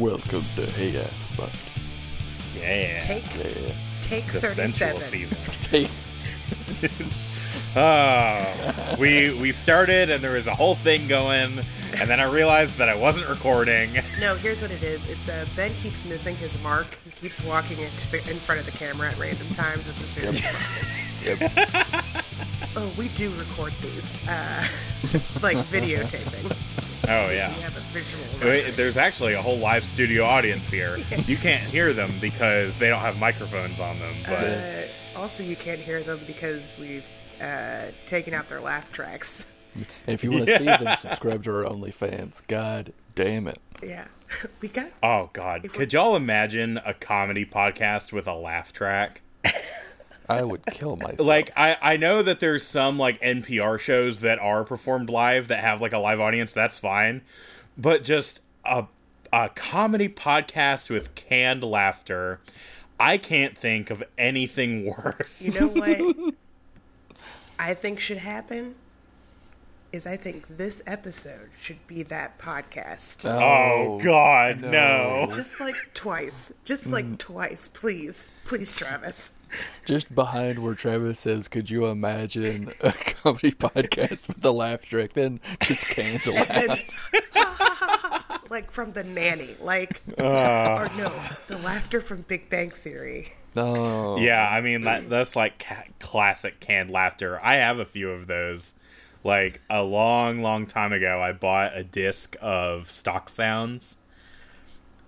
Welcome to Hey Ass But. Yeah. Take Yeah. take the sensual 37. season. Oh, we we started and there was a whole thing going, and then I realized that I wasn't recording. No, here's what it is. It's uh, Ben keeps missing his mark. He keeps walking into in front of the camera at random times. It's assumed. Yep. oh, we do record these, uh, like videotaping. Oh We yeah. have a visual. Wait. There's actually a whole live studio audience here. You can't hear them because they don't have microphones on them. But Uh, also, you can't hear them because we've uh, taken out their laugh tracks. And if you want to see them, subscribe to our OnlyFans. God damn it. Yeah, we got. oh god, could y'all imagine a comedy podcast with a laugh track? I would kill myself. like I, I know that there's some like NPR shows that are performed live that have like a live audience. That's fine, but just a a comedy podcast with canned laughter. I can't think of anything worse. You know what? I think should happen is I think this episode should be that podcast. oh God, no! Just like twice. Just like Mm. twice, please. Please, Travis. Just behind where Travis says, "Could you imagine a comedy podcast with a laugh track?" Then just candle And, laugh. like from the nanny. Like, Uh. or no, the laughter from Big Bang Theory. No. Yeah, I mean that that's like ca- classic canned laughter. I have a few of those. Like a long, long time ago, I bought a disc of stock sounds.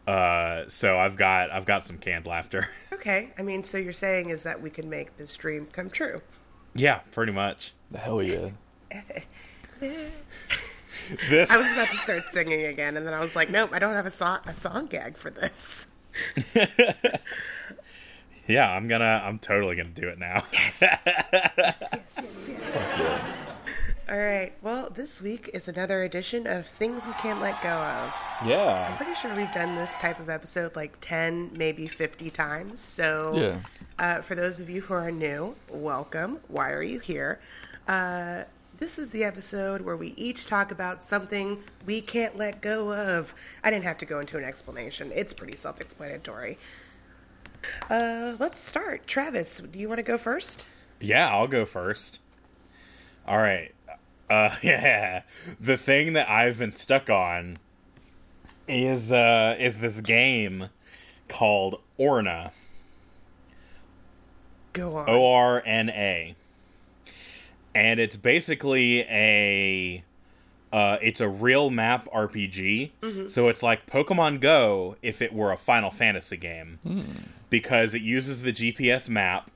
Uh, so I've got I've got some canned laughter. Okay. I mean, so you're saying is that we can make this dream come true. yeah, pretty much. Hell yeah. This I was about to start singing again, and then I was like, nope, I don't have a song, a song gag for this. yeah, I'm gonna I'm totally gonna do it now. Yes, yes, yes. Fuck yeah. All right. Well, this week is another edition of Things We Can't Let Go of. yeah. I'm pretty sure we've done this type of episode like 10, maybe 50 times. So, Yeah. uh, for those of you who are new, welcome. Why are you here? Uh, this is the episode where we each talk about something we can't let go of. I didn't have to go into an explanation, it's pretty self explanatory. Uh, let's start. Travis, do you want to go first? Yeah, I'll go first. All right. Uh yeah. The thing that I've been stuck on is uh is this game called Orna. Go on. O R N A. And it's basically a uh, it's a real map RPG. So it's like Pokemon Go if it were a Final Fantasy game. Because it uses the GPS map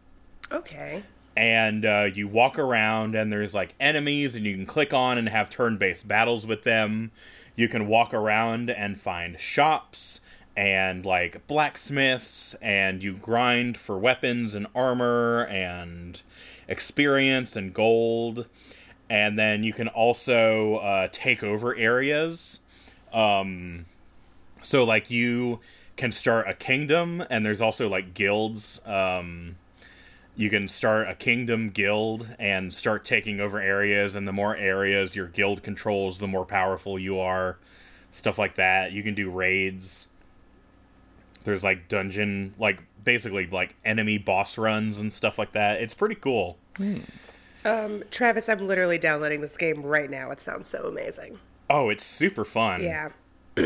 Okay. And uh, you walk around and there's like enemies and you can click on and have turn-based battles with them. You can walk around and find shops and like blacksmiths and you grind for weapons and armor and experience and gold. And then you can also uh, take over areas. Um, so like you can start a kingdom and there's also like guilds um, you can start a kingdom guild and start taking over areas and the more areas your guild controls the more powerful you are stuff like that you can do raids there's like dungeon like basically like enemy boss runs and stuff like that it's pretty cool Um, Travis, I'm literally downloading this game right now. It sounds so amazing. oh it's super fun Yeah.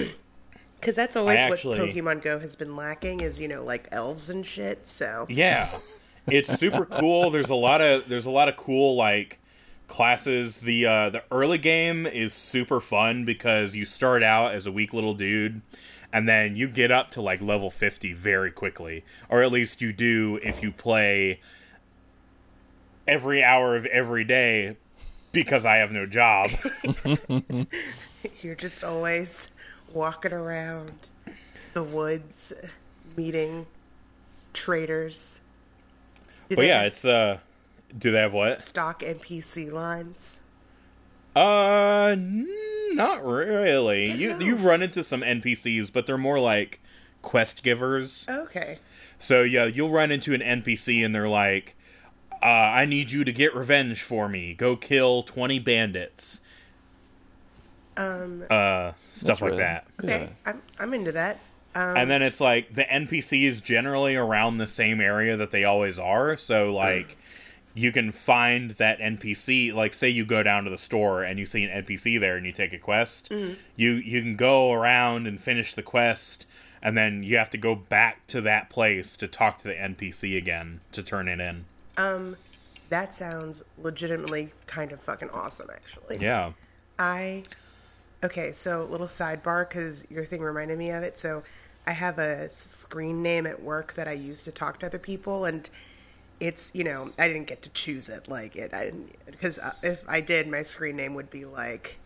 Because that's always actually- what Pokemon Go has been lacking is, you know, like elves and shit. So, Yeah. It's super cool. There's a lot of there's a lot of cool like classes. The uh the early game is super fun because you start out as a weak little dude and then you get up to like level 50 very quickly. Or at least you do if you play every hour of every day because I have no job. you're just always walking around the woods, meeting traders. Do but yeah, it's uh do they have what? stock NPC lines. Uh, not really. You you run into some NPCs, but they're more like quest givers. Okay. So yeah, you'll run into an NPC and they're like, uh, "I need you to get revenge for me. Go kill twenty bandits." Um, Uh, stuff like rad. that. okay. Yeah. I'm, I'm into that. And then it's like the NPCs generally around the same area that they always are. So like you can find that NPC. Like say you go down to the store and you see an NPC there and you take a quest. You you can go around and finish the quest. And then you have to go back to that place to talk to the NPC again to turn it in. Um, that sounds legitimately kind of fucking awesome, actually. Yeah. I okay, so little sidebar because your thing reminded me of it. So I have a screen name at work that I use to talk to other people, and it's you know I didn't get to choose it like it. I didn't because if I did, my screen name would be like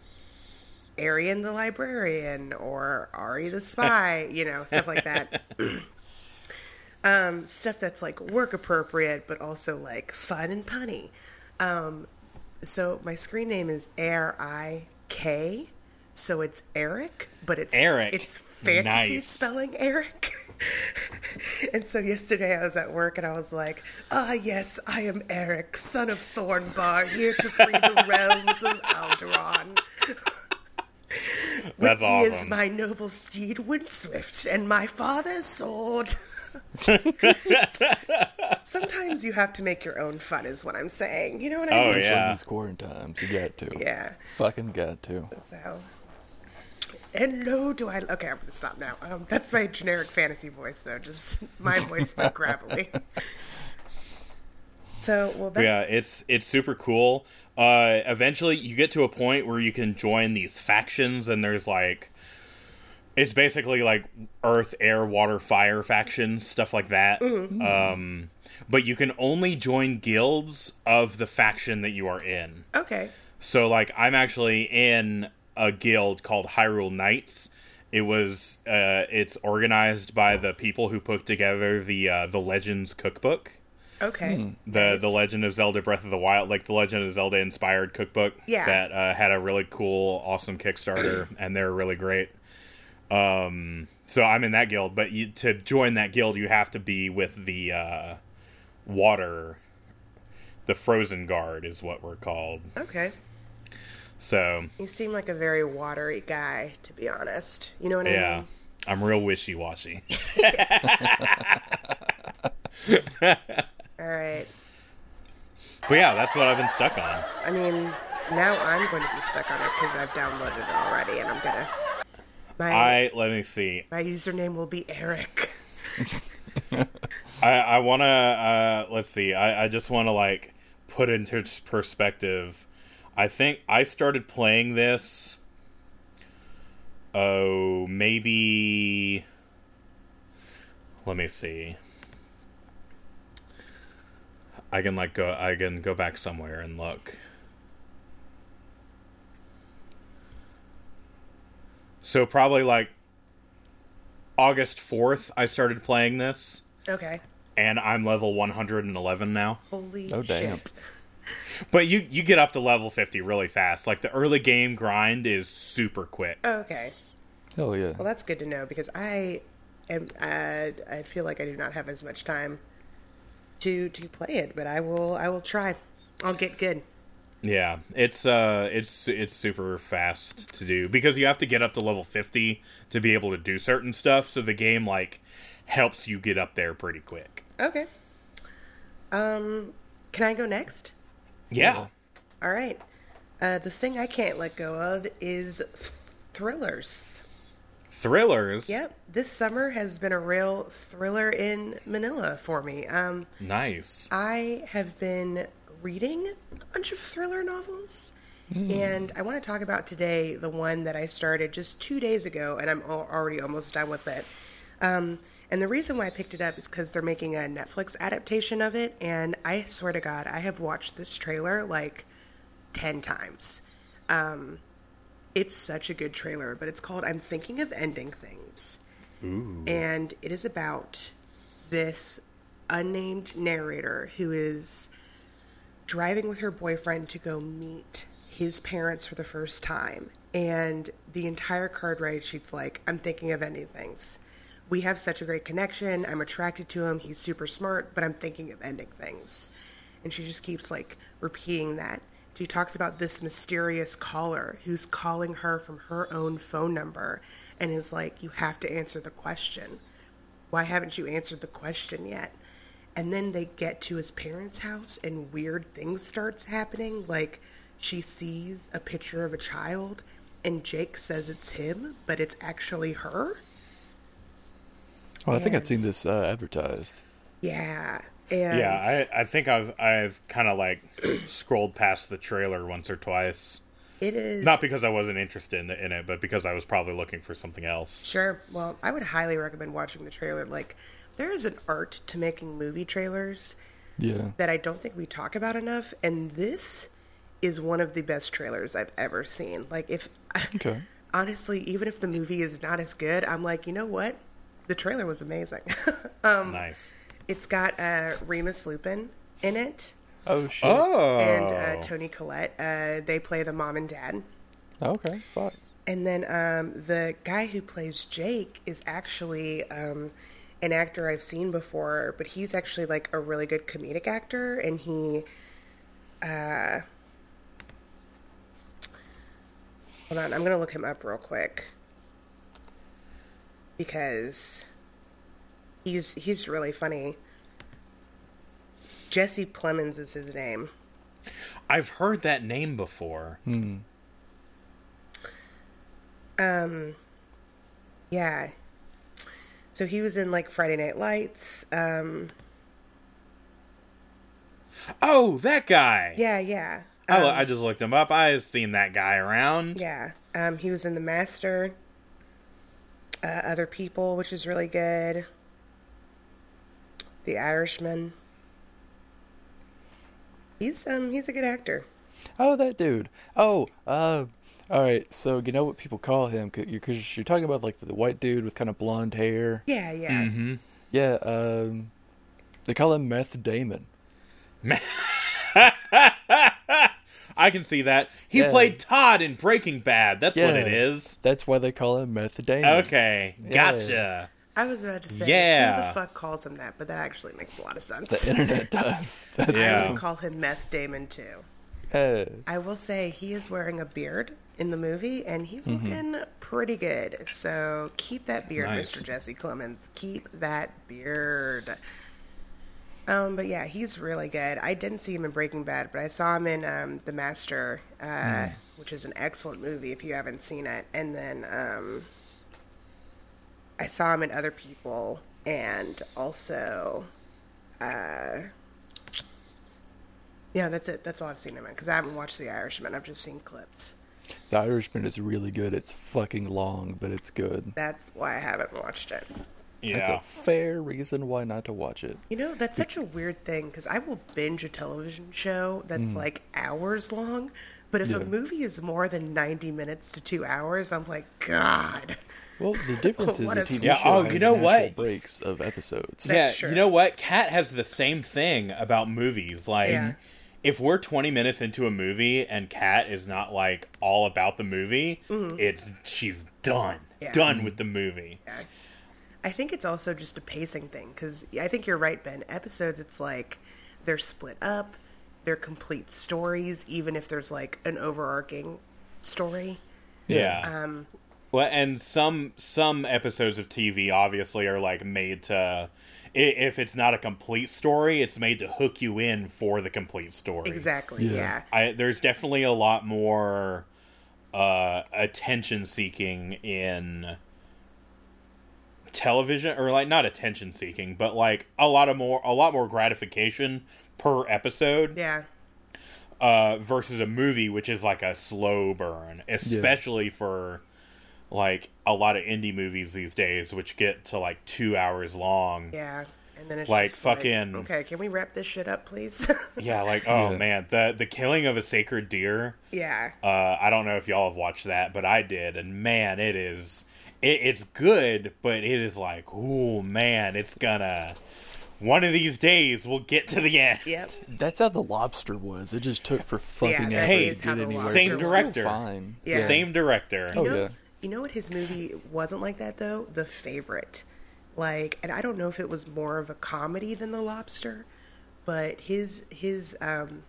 Arian the librarian or Ari the spy, you know, stuff like that. um, stuff that's like work appropriate, but also like fun and punny. Um, so my screen name is Air I K, so it's Eric, but it's Eric. It's fantasy Nice. spelling Eric. and so yesterday I was at work and I was like, "Ah, yes, I am Eric, son of Thornbar, here to free the realms of Alderon." That's With me is my noble steed Windswift and my father's sword. Sometimes you have to make your own fun, is what I'm saying. You know what I Oh, mean? Especially yeah. these quarantine times, you got to. Yeah. Fucking got to. So. And no, do I? Okay, I'm gonna stop now. Um, that's my generic fantasy voice, though. Just my voice, but gravelly. so, well, that, yeah it's it's super cool uh eventually you get to a point where you can join these factions and there's like it's basically like earth air water fire factions stuff like that um but you can only join guilds of the faction that you are in okay, so like I'm actually in a guild called Hyrule Knights. It was uh it's organized by the people who put together the uh the Legends cookbook. okay. The Nice. the Legend of Zelda Breath of the Wild, like the Legend of Zelda inspired cookbook Yeah. that uh, had a really cool awesome Kickstarter and they're really great. Um so I'm in that guild, but you, to join that guild you have to be with the uh water the frozen guard is what we're called. Okay. So You seem like a very watery guy, to be honest. You know what I Yeah. mean? Yeah, I'm real wishy washy. All right. but yeah, that's what I've been stuck on. I mean, now I'm going to be stuck on it because I've downloaded it already, and I'm gonna. My I let me see. my username will be Eric. I I want to uh let's see. I I just want to like put into perspective. I think I started playing this oh, maybe let me see. I can like go I can go back somewhere and look. So probably like August 4th I started playing this Okay. and I'm level 111 now. Holy Oh, damn. shit. But you you get up to level 50 really fast. Like the early game grind is super quick. Okay. Oh yeah. Well, that's good to know because I am. I, I feel like I do not have as much time to to play it, but I will. I will try. I'll get good. Yeah, it's uh it's it's super fast to do because you have to get up to level 50 to be able to do certain stuff, so the game like helps you get up there pretty quick. Okay. Um, can I go next? Yeah. All right. Uh, the thing I can't let go of is th- thrillers. Thrillers. Yep, this summer has been a real thriller in Manila for me. Um, Nice. I have been reading a bunch of thriller novels, and I want to talk about today the one that I started just two days ago, and I'm already almost done with it. Um, and the reason why I picked it up is because they're making a Netflix adaptation of it, and I swear to God, I have watched this trailer like 10 times. Um, it's such a good trailer, but it's called I'm Thinking of Ending Things. And it is about this unnamed narrator who is driving with her boyfriend to go meet his parents for the first time. And the entire card ride she's like, I'm thinking of ending things. We have such a great connection. I'm attracted to him. He's super smart, but I'm thinking of ending things. And she just keeps like repeating that. She talks about this mysterious caller who's calling her from her own phone number and is like, You have to answer the question. Why haven't you answered the question yet? And then they get to his parents' house and weird things starts happening. Like she sees a picture of a child and Jake says it's him, but it's actually her. Oh, I think I've seen this uh, advertised. Yeah. And Yeah, I, I think I've I've kind of like scrolled past the trailer once or twice. it is Not because I wasn't interested in, in it, but because I was probably looking for something else. Sure. Well, I would highly recommend watching the trailer. Like, there is an art to making movie trailers Yeah. that I don't think we talk about enough, and this is one of the best trailers I've ever seen. Like, if Okay. honestly, even if the movie is not as good, I'm like, you know what? The trailer was amazing. Um, nice. it's got uh, Remus Lupin in it Oh shit. Oh, and uh, Toni Collette. Uh, they play the mom and dad. Okay. Fuck. And then um, the guy who plays Jake is actually um, an actor I've seen before, but he's actually like a really good comedic actor, and he. Uh, hold on, I'm gonna look him up real quick because he's he's really funny. Jesse Plemons is his name. I've heard that name before. Um. Yeah. So he was in like Friday Night Lights. Um, Oh, that guy. yeah, yeah. I, I just looked him up. I've seen that guy around. Yeah. Um, he was in The Master, uh, Other People, which is really good. The Irishman. He's um he's a good actor. Oh, that dude. Oh, uh, all right. So you know what people call him? Because you're, 'cause you're talking about like the white dude with kind of blonde hair. Yeah, yeah. Yeah. Um, they call him Meth Damon. I can see that. He Yeah. played Todd in Breaking Bad. That's what Yeah. it is. That's why they call him Meth Damon. Okay, gotcha. I was about to say Yeah. who the fuck calls him that, but that actually makes a lot of sense. The internet does. That's Yeah. I would call him Meth Damon too. Uh, I will say he is wearing a beard in the movie, and he's Mm-hmm. looking pretty good. So keep that beard, Nice. Mr. Jesse Clemens. Keep that beard. Um, but yeah, he's really good. I didn't see him in Breaking Bad, but I saw him in um, The Master, uh, Mm. which is an excellent movie if you haven't seen it. And then um, I saw him in Other People, and also, uh, yeah, that's it. That's all I've seen him in because I haven't watched The Irishman. I've just seen clips. the Irishman is really good. It's fucking long, but it's good. That's why I haven't watched it. That's a fair reason why not to watch it. You know, that's such a weird thing because I will binge a television show that's like hours long, but if Yeah. a movie is more than 90 minutes to two hours, I'm like, God. Well, the difference is What a a TV Yeah, show oh, has you know what? breaks of episodes. That's yeah, true. you know what? Kat has the same thing about movies. Like, Yeah. if we're 20 minutes into a movie and Kat is not like all about the movie, it's she's done, Mm-hmm. Yeah. done with the movie. Yeah. I think it's also just a pacing thing because I think you're right, Ben. Episodes, it's like they're split up, they're complete stories, even if there's like an overarching story. Yeah. Um, well, and some some episodes of TV obviously are like made to. If it's not a complete story, it's made to hook you in for the complete story. exactly. Yeah. Yeah. I there's definitely a lot more uh attention seeking in television or like not attention seeking but like a lot of more a lot more gratification per episode Yeah. uh versus a movie which is like a slow burn especially for like a lot of indie movies these days which get to like 2 hours long Yeah. And then it's Like, just fucking- okay, can we wrap this shit up, please? yeah like oh Yeah. man the the killing of a sacred deer yeah. Uh, I don't know if y'all have watched that, but I did, and man, it is it, it's good, but it is like, oh man, it's gonna one of these days we'll get to the end. Yep. That's how the lobster was. It just took for fucking that ever is to get anywhere. Lobster Same but it was director. Fine. Yeah. Same director. Oh you know, yeah. You know what his movie wasn't like that though? The Favorite. Like, and I don't know if it was more of a comedy than The Lobster, but his his um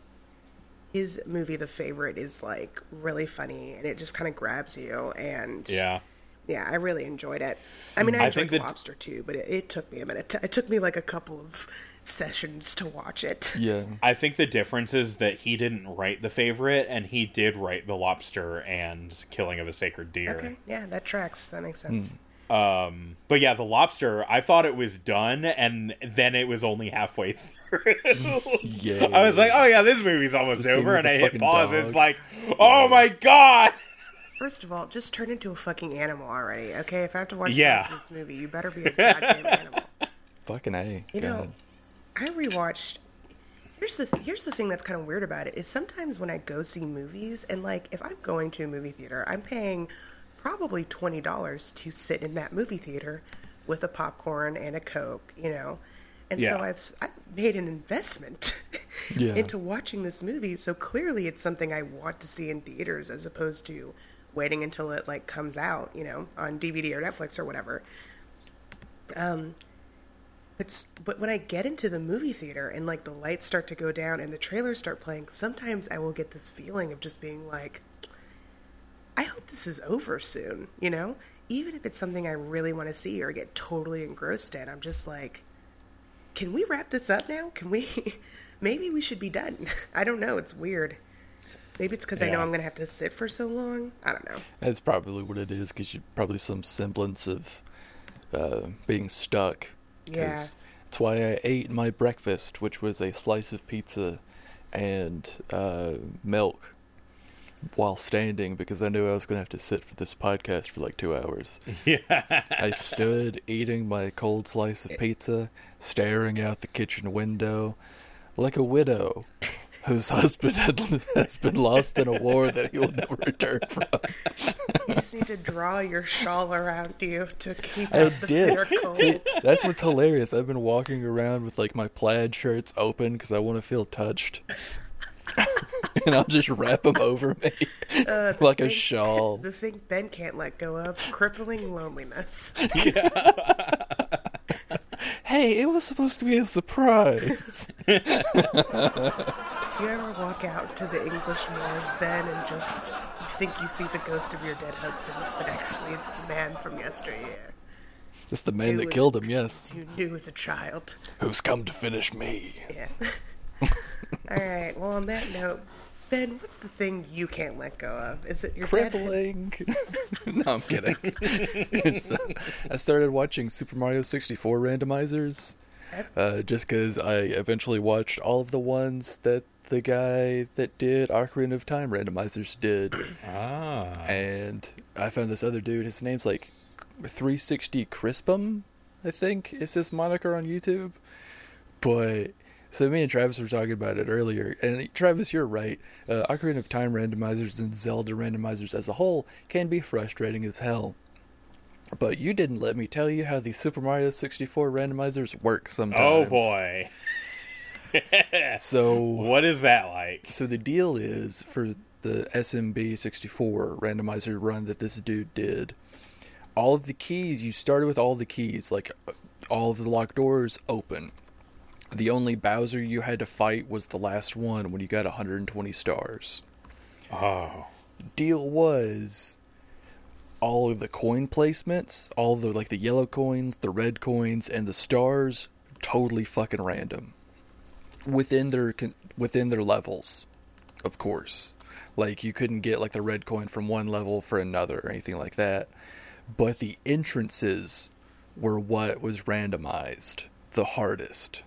his movie The Favorite is like really funny and it just kind of grabs you and Yeah, Yeah, I really enjoyed it. I mean, I I enjoyed think that- Lobster too, but it, it took me a minute. To, it took me like a couple of sessions to watch it. Yeah. I think the difference is that he didn't write the favorite, and he did write the lobster and killing of a sacred deer. Okay, yeah, that tracks. That makes sense. Um, But yeah, the lobster, I thought it was done, and then it was only halfway through. Yeah. I was like, oh yeah, this movie's almost over, and I hit fucking pause, and it's like, oh my god! First of all, just turn into a fucking animal already, okay? If I have to watch Yeah. the rest of this movie, you better be a goddamn animal. Fucking A. You know, God. I rewatched. Here's the here's the thing that's kind of weird about it is sometimes when I go see movies and like if I'm going to a movie theater, I'm paying probably twenty dollars to sit in that movie theater with a popcorn and a coke, you know. And Yeah. so I've s- I've made an investment Yeah. into watching this movie. So clearly, it's something I want to see in theaters as opposed to waiting until it like comes out, you know, on DVD or Netflix or whatever. Um, but but when I get into the movie theater and like the lights start to go down and the trailers start playing, sometimes I will get this feeling of just being like, I hope this is over soon, you know? Even if it's something I really want to see or get totally engrossed in, I'm just like, can we wrap this up now? Can we? Maybe we should be done. I don't know. It's weird. Maybe it's because I know I'm going to have to sit for so long. I don't know. That's probably what it is, because you probably some semblance of uh, being stuck. Yeah. That's why I ate my breakfast, which was a slice of pizza and uh, milk while standing, because I knew I was going to have to sit for this podcast for like two hours. Yeah. I stood eating my cold slice of pizza, staring out the kitchen window like a widow whose husband had, has been lost in a war that he will never return from. You just need to draw your shawl around you to keep I out the did. bitter cold. See, that's what's hilarious. I've been walking around with like my plaid shirts open because I want to feel touched. and I'll just wrap them over me uh, like a shawl. The thing Ben can't let go of crippling loneliness. Yeah. Hey, it was supposed to be a surprise. You ever walk out to the English moors, Ben, and just you think you see the ghost of your dead husband, but actually it's the man from yesteryear It's the man that killed him, yes. you knew as a child. Who's come to finish me? Yeah. All right. Well, on that note, Ben, what's the thing you can't let go of? Is it your Crippling. no, I'm kidding. uh, I started watching Super Mario 64 randomizers uh, just because I eventually watched all of the ones that the guy that did Ocarina of Time randomizers did. ah. And I found this other dude. His name's like 360 Crispum, I think is his moniker on YouTube. But so me and Travis were talking about it earlier, and Travis, you're right. Uh, Ocarina of Time randomizers and Zelda randomizers as a whole can be frustrating as hell. But you didn't let me tell you how the Super Mario 64 randomizers work sometimes. Oh boy. So What is that like? so the deal is for the SMB 64 randomizer run that this dude did, all of the keys, you started with all the keys, like uh, all of the locked doors open. The only Bowser you had to fight was the last one when you got 120 stars. Oh. Deal was all of the coin placements, all the like the yellow coins, the red coins, and the stars, totally fucking random. Within their within their levels, of course. Like you couldn't get like the red coin from one level for another or anything like that. But the entrances were what was randomized the hardest.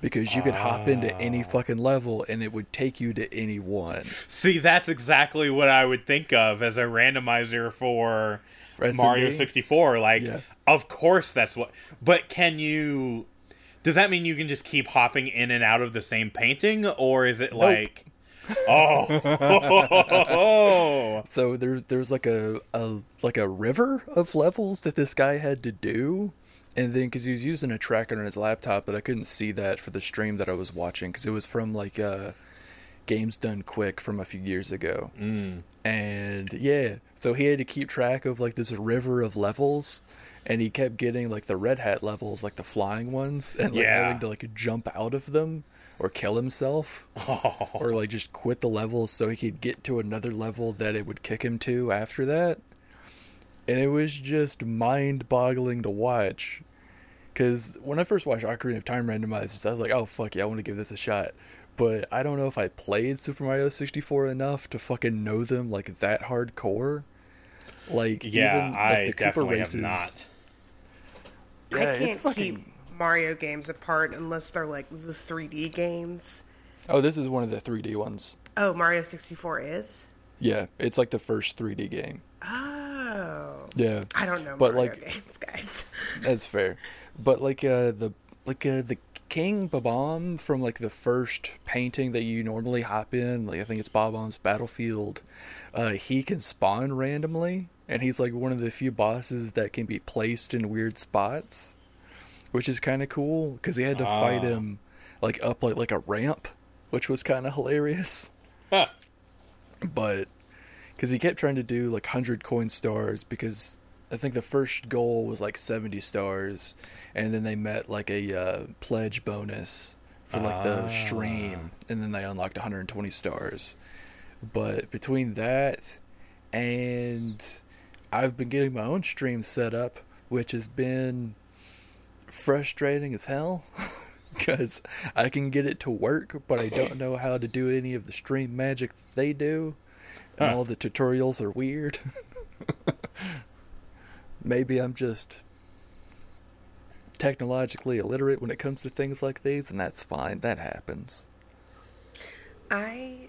Because you could hop into any ah. fucking level and it would take you to any one. See, that's exactly what I would think of as a randomizer for For Mario 64. Like, Yeah. of course that's what. But can you. Does that mean you can just keep hopping in and out of the same painting? Or is it like. Oh. So there's there's like a, a like a river of levels that this guy had to do, and then because he was using a tracker on his laptop, but I couldn't see that for the stream that I was watching because it was from like uh, Games Done Quick from a few years ago. Mm. And yeah, so he had to keep track of like this river of levels, and he kept getting like the red hat levels, like the flying ones, and like Yeah. having to like jump out of them or kill himself or like just quit the levels so he could get to another level that it would kick him to after that. and it was just mind-boggling to watch. Because when I first watched Ocarina of Time randomized, I was like, "Oh fuck yeah, I want to give this a shot." But I don't know if I played Super Mario 64 enough to fucking know them like that hardcore. Like Yeah, even, like, I the Koopa definitely races, have not. Yeah, I can't fucking- keep Mario games apart unless they're like the 3D games. Oh, this is one of the 3D ones. Oh, Mario 64 is? Yeah, it's like the first 3D game. Oh. Yeah, I don't know But, Mario like- games, guys. that's fair. But like uh the like uh the King Bob-omb from like the first painting that you normally hop in, like I think it's Bob-omb's Battlefield, uh he can spawn randomly and he's like one of the few bosses that can be placed in weird spots, which is kind of cool cuz he had to fight Ah. him like up like like a ramp, which was kind of hilarious. Huh. but because he kept trying to do like 100 coin stars because i think the first goal was like 70 stars and then they met like a uh, pledge bonus for like the stream and then they unlocked 120 stars but between that and i've been getting my own stream set up which has been frustrating as hell because I can get it to work, but I don't know how to do any of the stream magic that they do. And Huh. all the tutorials are weird. Maybe I'm just technologically illiterate when it comes to things like these, and that's fine. That happens. I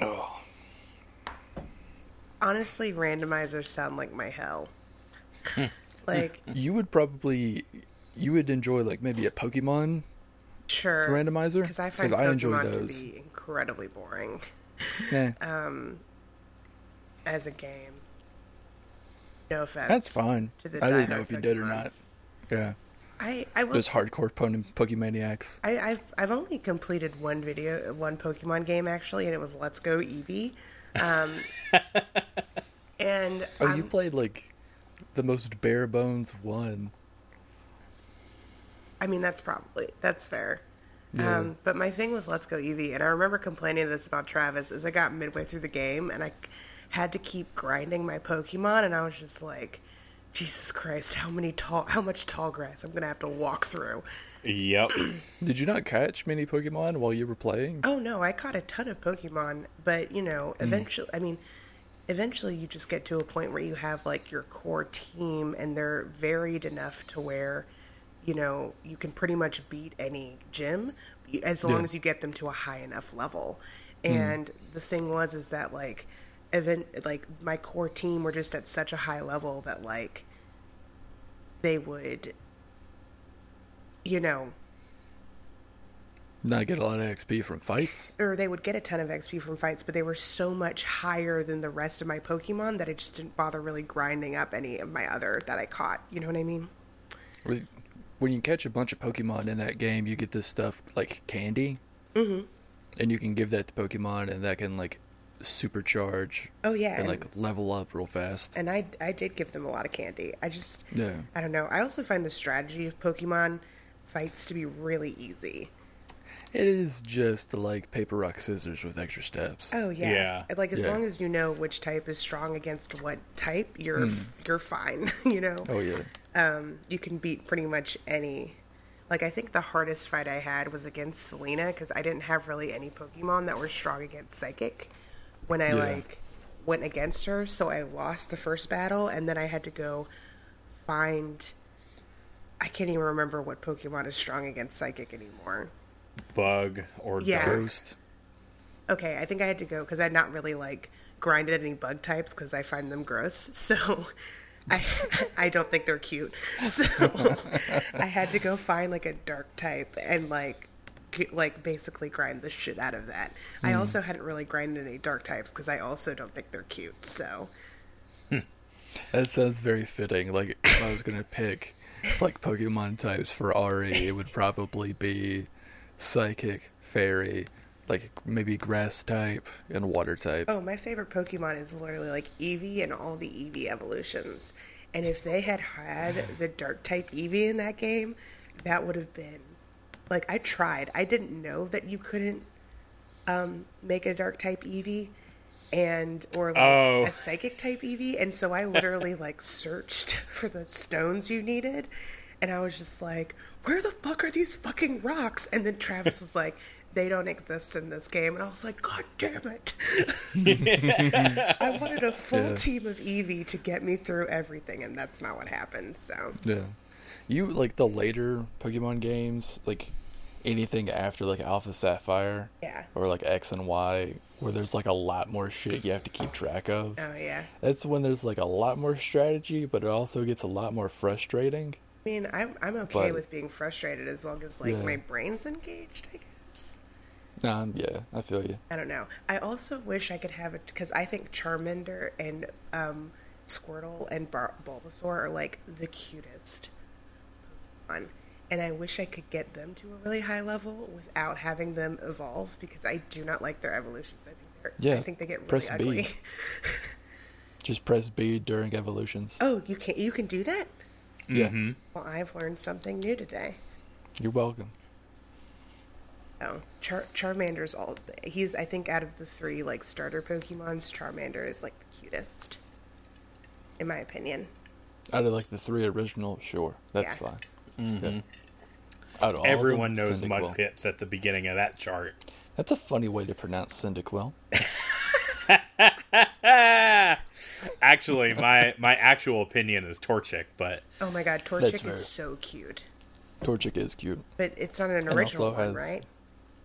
Oh. Honestly, randomizers sound like my hell. Hmm. like, You would probably you would enjoy like maybe a Pokemon sure. randomizer Because I find I enjoy Pokemon to be incredibly boring Nah, as a game. No offense. that's fine. to the I didn't know if you did or not. Yeah, I, I will those say- hardcore pon- Pokemaniacs. I, I've I've only completed one video, one Pokemon game actually, and it was Let's Go Eevee. Um, and Oh, you played like the most bare bones one. I mean that's probably that's fair. Yeah. Um, but my thing with Let's Go Eevee, and I remember complaining this about Travis, is I got midway through the game and I had to keep grinding my Pokemon, and I was just like, Jesus Christ, how many tall, how much tall grass I'm gonna have to walk through? Yep. Did you not catch many Pokemon while you were playing? Oh no, I caught a ton of Pokemon, but you know, hmm. eventually, I mean, eventually you just get to a point where you have like your core team and they're varied enough to where, you know, you can pretty much beat any gym as long Yeah. as you get them to a high enough level. Hmm. And the thing was is that like event like my core team were just at such a high level that like they would you know, Not get a lot of XP from fights. or they would get a ton of XP from fights, but they were so much higher than the rest of my Pokemon that I just didn't bother really grinding up any of my other that I caught. You know what I mean? When- you catch a bunch of Pokemon in that game, you get this stuff like candy, mm-hmm. and you can give that to Pokemon, and that can like supercharge Oh yeah, and and, like level up real fast. and I I did give them a lot of candy. I just Yeah. I don't know. I also find the strategy of Pokemon fights to be really easy. It is just like paper rock scissors with extra steps. Oh yeah, Yeah. Like as Yeah. long as you know which type is strong against what type, you're you're fine. you know. Oh yeah. um, you can beat pretty much any. Like I think the hardest fight I had was against Selena because I didn't have really any Pokemon that were strong against Psychic when I Yeah. like went against her. So I lost the first battle, and then I had to go find. I can't even remember what Pokemon is strong against Psychic anymore. Bug or Yeah. Ghost. Okay, I think I had to go because I'd not really like grinded any bug types because I find them gross. So I I don't think they're cute. So I had to go find like a dark type and like like basically grind the shit out of that. I hmm. also hadn't really grinded any dark types because I also don't think they're cute. So hmm. That sounds very fitting. Like if I was gonna pick like Pokemon types for RE, it would probably be Psychic, Fairy, like maybe Grass type and Water type. Oh, my favorite Pokemon is literally like Eevee and all the Eevee evolutions. And if they had had the Dark type Eevee in that game, that would have been like I tried. I didn't know that you couldn't um, make a Dark type Eevee, and or like Oh. a psychic type Eevee. and so I literally like searched for the stones you needed, and I was just like, "Where the fuck are these fucking rocks?" And then Travis was like. They don't exist in this game, and I was like, "God damn it!" I wanted a full Yeah. team of Eevee to get me through everything, and that's not what happened. So, Yeah. You like the later Pokemon games, like anything after like Alpha Sapphire yeah. or like X and Y, where there's like a lot more shit you have to keep track of. Oh yeah. That's when there's like a lot more strategy, but it also gets a lot more frustrating. I mean, I'm I'm okay But- with being frustrated as long as like Yeah. my brain's engaged. I guess. Um, yeah, I feel you. I don't know. I also wish I could have it because I think Charmander and um, Squirtle and Bar- Bulbasaur are like the cutest Pokemon, and I wish I could get them to a really high level without having them evolve because I do not like their evolutions. I think they're Yeah, I think they get really press B. ugly. Just press B during evolutions. oh, you can you can do that? Yeah, mm-hmm. Well, I've learned something new today. you're welcome. Oh, Char- Charmander's all. He's I think out of the three like starter Pokemons, Charmander is like the cutest, in my opinion. Out of like the three original, sure, that's Yeah. fine. Mm-hmm. Yeah. Out of all of them, Everyone knows Cyndaquil. Mudkips at the beginning of that chart. That's a funny way to pronounce Cyndaquil. Actually, my my actual opinion is Torchic, but Oh my God, That's Torchic fair. is so cute, Torchic is cute. but it's not an original one, has- right?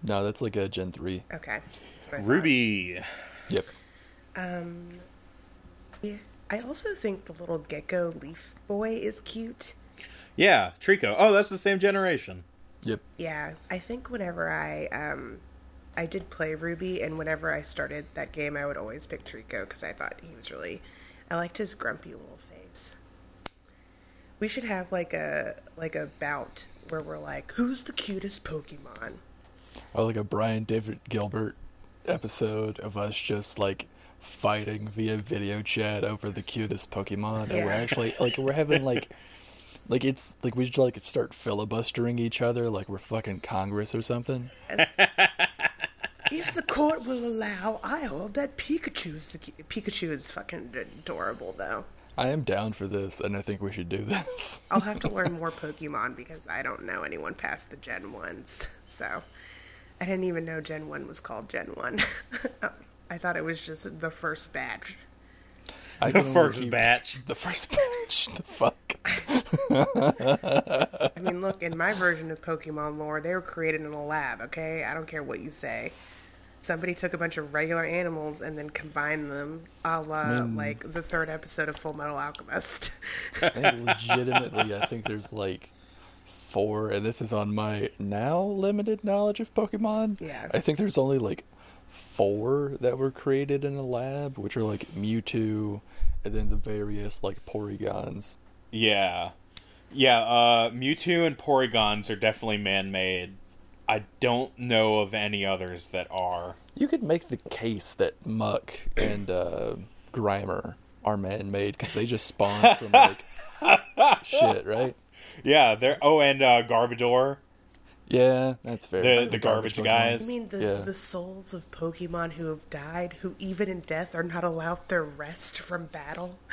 No, that's like a Gen 3. Okay. That's thought. Ruby. Yep. Um, yeah. I also think the little gecko leaf boy is cute. Yeah, Treecko. Oh, that's the same generation. Yep. Yeah, I think whenever I um, I did play Ruby, and whenever I started that game, I would always pick Treecko because I thought he was really, I liked his grumpy little face. We should have like a like a bout where we're like, who's the cutest Pokemon? Or like a Brian David Gilbert episode of us just like fighting via video chat over the cutest Pokemon. And we're actually like we're having like like it's like we should like start filibustering each other like we're fucking Congress or something. As- if the court will allow, I hope that Pikachu's the Pikachu is fucking adorable though. I am down for this and I think we should do this. I'll have to learn more Pokemon because I don't know anyone past the Gen 1s. So I didn't even know Gen 1 was called Gen 1. I thought it was just the first batch. I The first keep- batch. The first batch. The fuck. I mean, look, in my version of Pokemon lore, they were created in a lab, okay? I don't care what you say. Somebody took a bunch of regular animals and then combined them, a la like the third episode of Full Metal Alchemist. I think legitimately, I think there's like four, and this is on my now limited knowledge of Pokemon. Yeah. I think there's only like four that were created in a lab, which are like Mewtwo, and then the various like Porygons. Yeah. Yeah, uh, Mewtwo and Porygons are definitely man made. I don't know of any others that are. You could make the case that Muk and uh, Grimer are man-made because they just spawn from like shit, right? Yeah, they're. Oh, and uh, Garbodor. Yeah, that's fair. The- the garbage Pokemon. guys. I mean, the, Yeah. the souls of Pokemon who have died, who even in death are not allowed their rest from battle.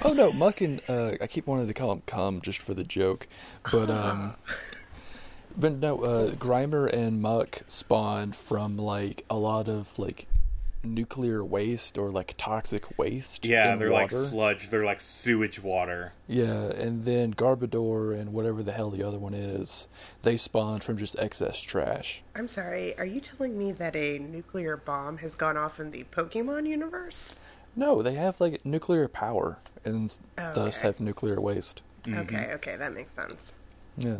Oh no, Muk and uh, I keep wanting to call him Cum just for the joke, but um, but no, uh, Grimer and Muk spawned from like a lot of like nuclear waste or like toxic waste. Yeah, in they're water. like sludge. They're like sewage water. Yeah, and then Garbodor and whatever the hell the other one is, they spawned from just excess trash. I'm sorry, are you telling me that a nuclear bomb has gone off in the Pokemon universe? No, they have like nuclear power and Oh, thus have nuclear waste. Mm-hmm. Okay, okay, that makes sense. Yeah.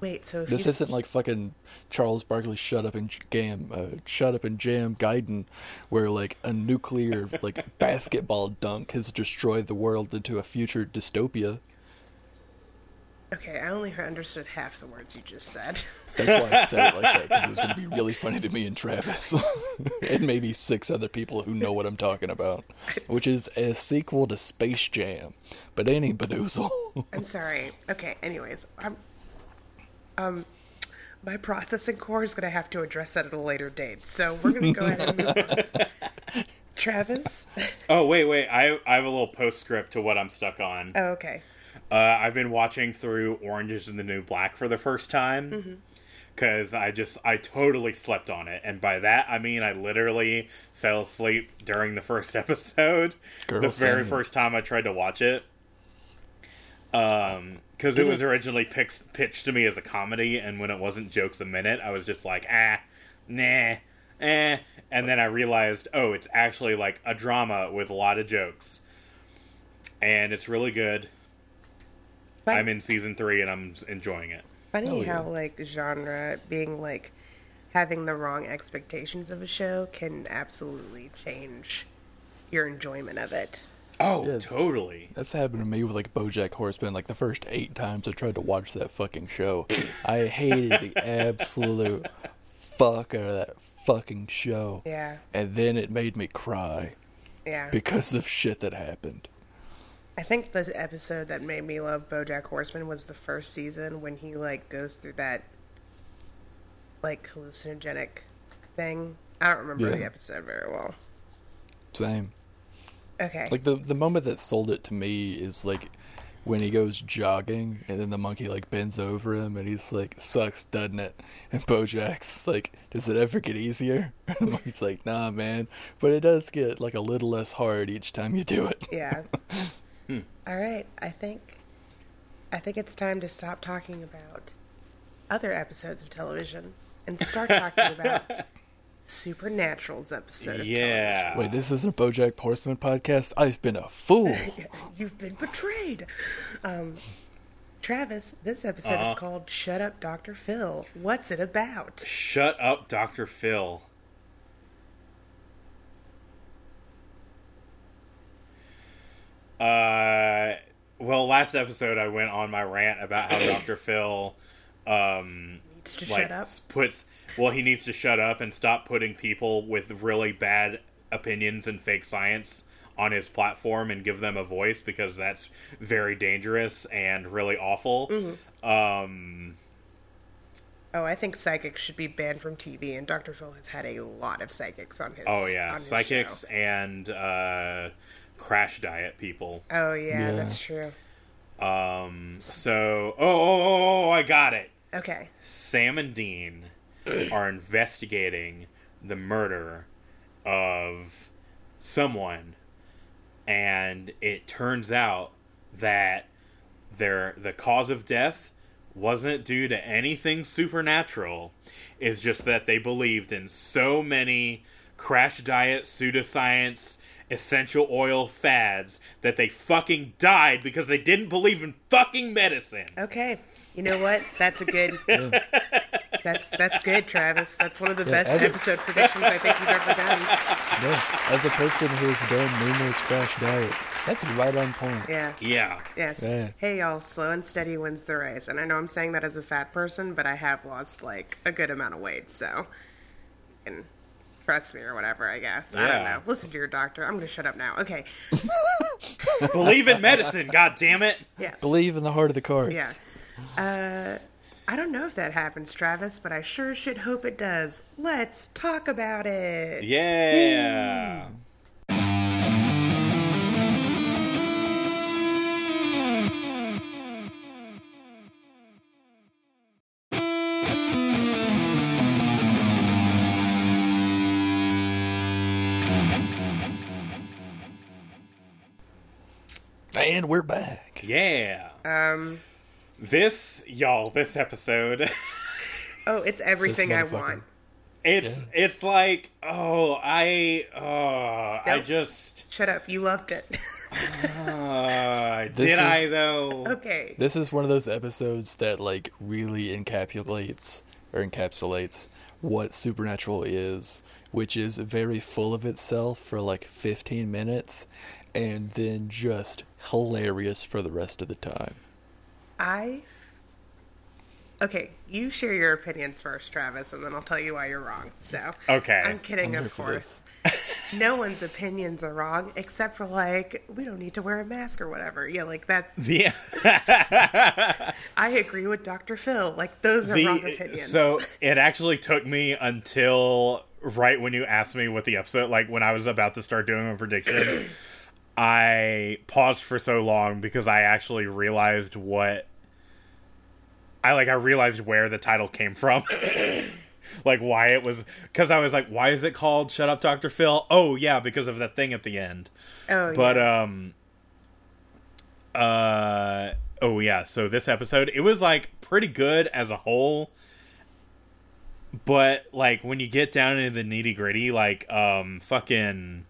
Wait, so if This isn't like fucking Charles Barkley shut up and jam, uh, shut up and jam Gaiden, where like a nuclear like basketball dunk has destroyed the world into a future dystopia. Okay, I only understood half the words you just said. That's why I said it like that because it was going to be really funny to me and Travis, and maybe six other people who know what I'm talking about, which is a sequel to Space Jam, but ain't Badoozle. I'm sorry. Okay, anyways, I'm um my processing core is going to have to address that at a later date. So we're going to go ahead and move on. Travis? Oh wait, wait. I I have a little postscript to what I'm stuck on. oh, okay. Uh, I've been watching through Orange is the New Black for the first time Mm-hmm. because I just I totally slept on it, and by that I mean I literally fell asleep during the first episode. Girl, the very same. first time I tried to watch it, um, because it was originally pitched pitched to me as a comedy, and when it wasn't jokes a minute, I was just like ah, nah, eh, and then I realized oh, it's actually like a drama with a lot of jokes, and it's really good. Fun- I'm in season three and I'm enjoying it. Funny Oh, yeah. how like genre being like having the wrong expectations of a show can absolutely change your enjoyment of it. Oh, Yeah. totally. That's happened to me with like BoJack Horseman. Like the first eight times I tried to watch that fucking show, I hated the absolute fuck out of that fucking show. Yeah. And then it made me cry Yeah. because of shit that happened. I think the episode that made me love BoJack Horseman was the first season when he like goes through that like hallucinogenic thing. I don't remember Yeah. the episode very well. Same. Okay. Like the the moment that sold it to me is like when he goes jogging and then the monkey like bends over him and he's like, "Sucks, doesn't it?" And BoJack's like, "Does it ever get easier?" And the monkey's like, "Nah, man, but it does get like a little less hard each time you do it." yeah. All right. I think I think it's time to stop talking about other episodes of television and start talking about Supernatural's episode of Yeah. Wait, this isn't a BoJack Horseman podcast. I've been a fool. You've been betrayed. Um, Travis, this episode is Uh-huh. called "Shut Up, Dr. Phil." What's it about? Shut up, Dr. Phil. Uh, well, last episode I went on my rant about how Dr. Phil um Needs to like shut up. puts well he needs to shut up and stop putting people with really bad opinions and fake science on his platform and give them a voice because that's very dangerous and really awful. Mm-hmm. Um Oh, I think psychics should be banned from TV, and Dr. Phil has had a lot of psychics on his. Oh yeah, his psychics show. and uh, crash diet people. Oh yeah, Yeah. that's true. Um, so oh, oh oh oh I got it. Okay. Sam and Dean are investigating the murder of someone, and it turns out that their the cause of death wasn't due to anything supernatural. It's just that they believed in so many crash diet, pseudoscience, essential oil fads that they fucking died because they didn't believe in fucking medicine. Okay. You know what? That's a good. That's that's good, Travis. That's one of the best as a- episode predictions I think you've ever done. Yeah, as a person who has done numerous crash diets, that's right on point. Yeah. Yeah. Yes. Yeah. Hey y'all, slow and steady wins the race. And I know I'm saying that as a fat person, but I have lost like a good amount of weight, so you can trust me or whatever, I guess. I don't know. Listen to your doctor. I'm gonna shut up now. Okay. Believe in medicine, god damn it. Yeah. Believe in the heart of the cards. Yeah. Uh I don't know if that happens, Travis, but I sure should hope it does. Let's talk about it. Yeah. And we're back. Yeah. Um This, y'all, this episode, oh, it's everything I want. it's it's like, oh, I, oh, I just, Shut up. You loved it. uh, This did I though? okay. This is one of those episodes that like really encapsulates or encapsulates what supernatural is, which is very full of itself for like 15 minutes and then just hilarious for the rest of the time. I Okay, you share your opinions first, Travis, and then I'll tell you why you're wrong. So Okay. I'm kidding, I'm of course. no one's opinions are wrong except for like we don't need to wear a mask or whatever. Yeah, like that's Yeah. I agree with Dr. Phil. Like those are wrong The, opinions. so it actually took me until right when you asked me what the episode, like when I was about to start doing a prediction, I paused for so long because I actually realized what I like. I realized where the title came from. like why it was because I was like, why is it called "Shut Up, Doctor Phil"? Oh yeah, because of that thing at the end. oh, But yeah. um uh oh yeah, so this episode it was like pretty good as a whole. But like when you get down into the nitty gritty, like um fucking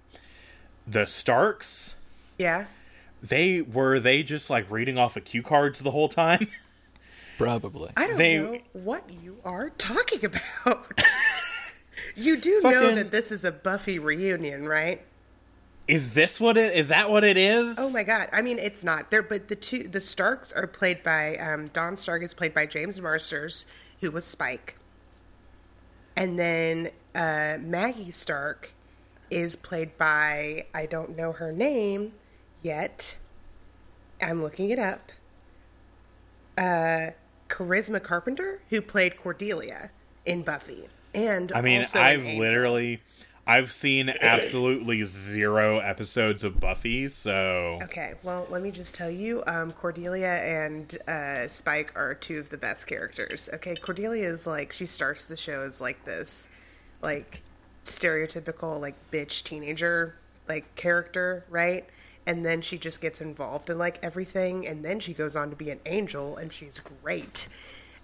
the Starks, yeah. they were they just like reading off of cue cards the whole time. Probably. I don't They- know what you are talking about. you do know that this is a Buffy reunion, right? is this what it is that what it is? Oh my god! I mean, it's not there, but the two the Starks are played by um, Don Stark is played by James Marsters, who was Spike, and then uh, Maggie Stark is played by I don't know her name yet. I'm looking it up. Uh, Charisma Carpenter, who played Cordelia in Buffy, and I mean, I've literally I've seen absolutely zero episodes of Buffy, so Okay, well, let me just tell you, um, Cordelia and uh, Spike are two of the best characters. Okay, Cordelia is like she starts the show as like this, like stereotypical like bitch teenager like character, right? And then she just gets involved in like everything, and then she goes on to be an angel, and she's great.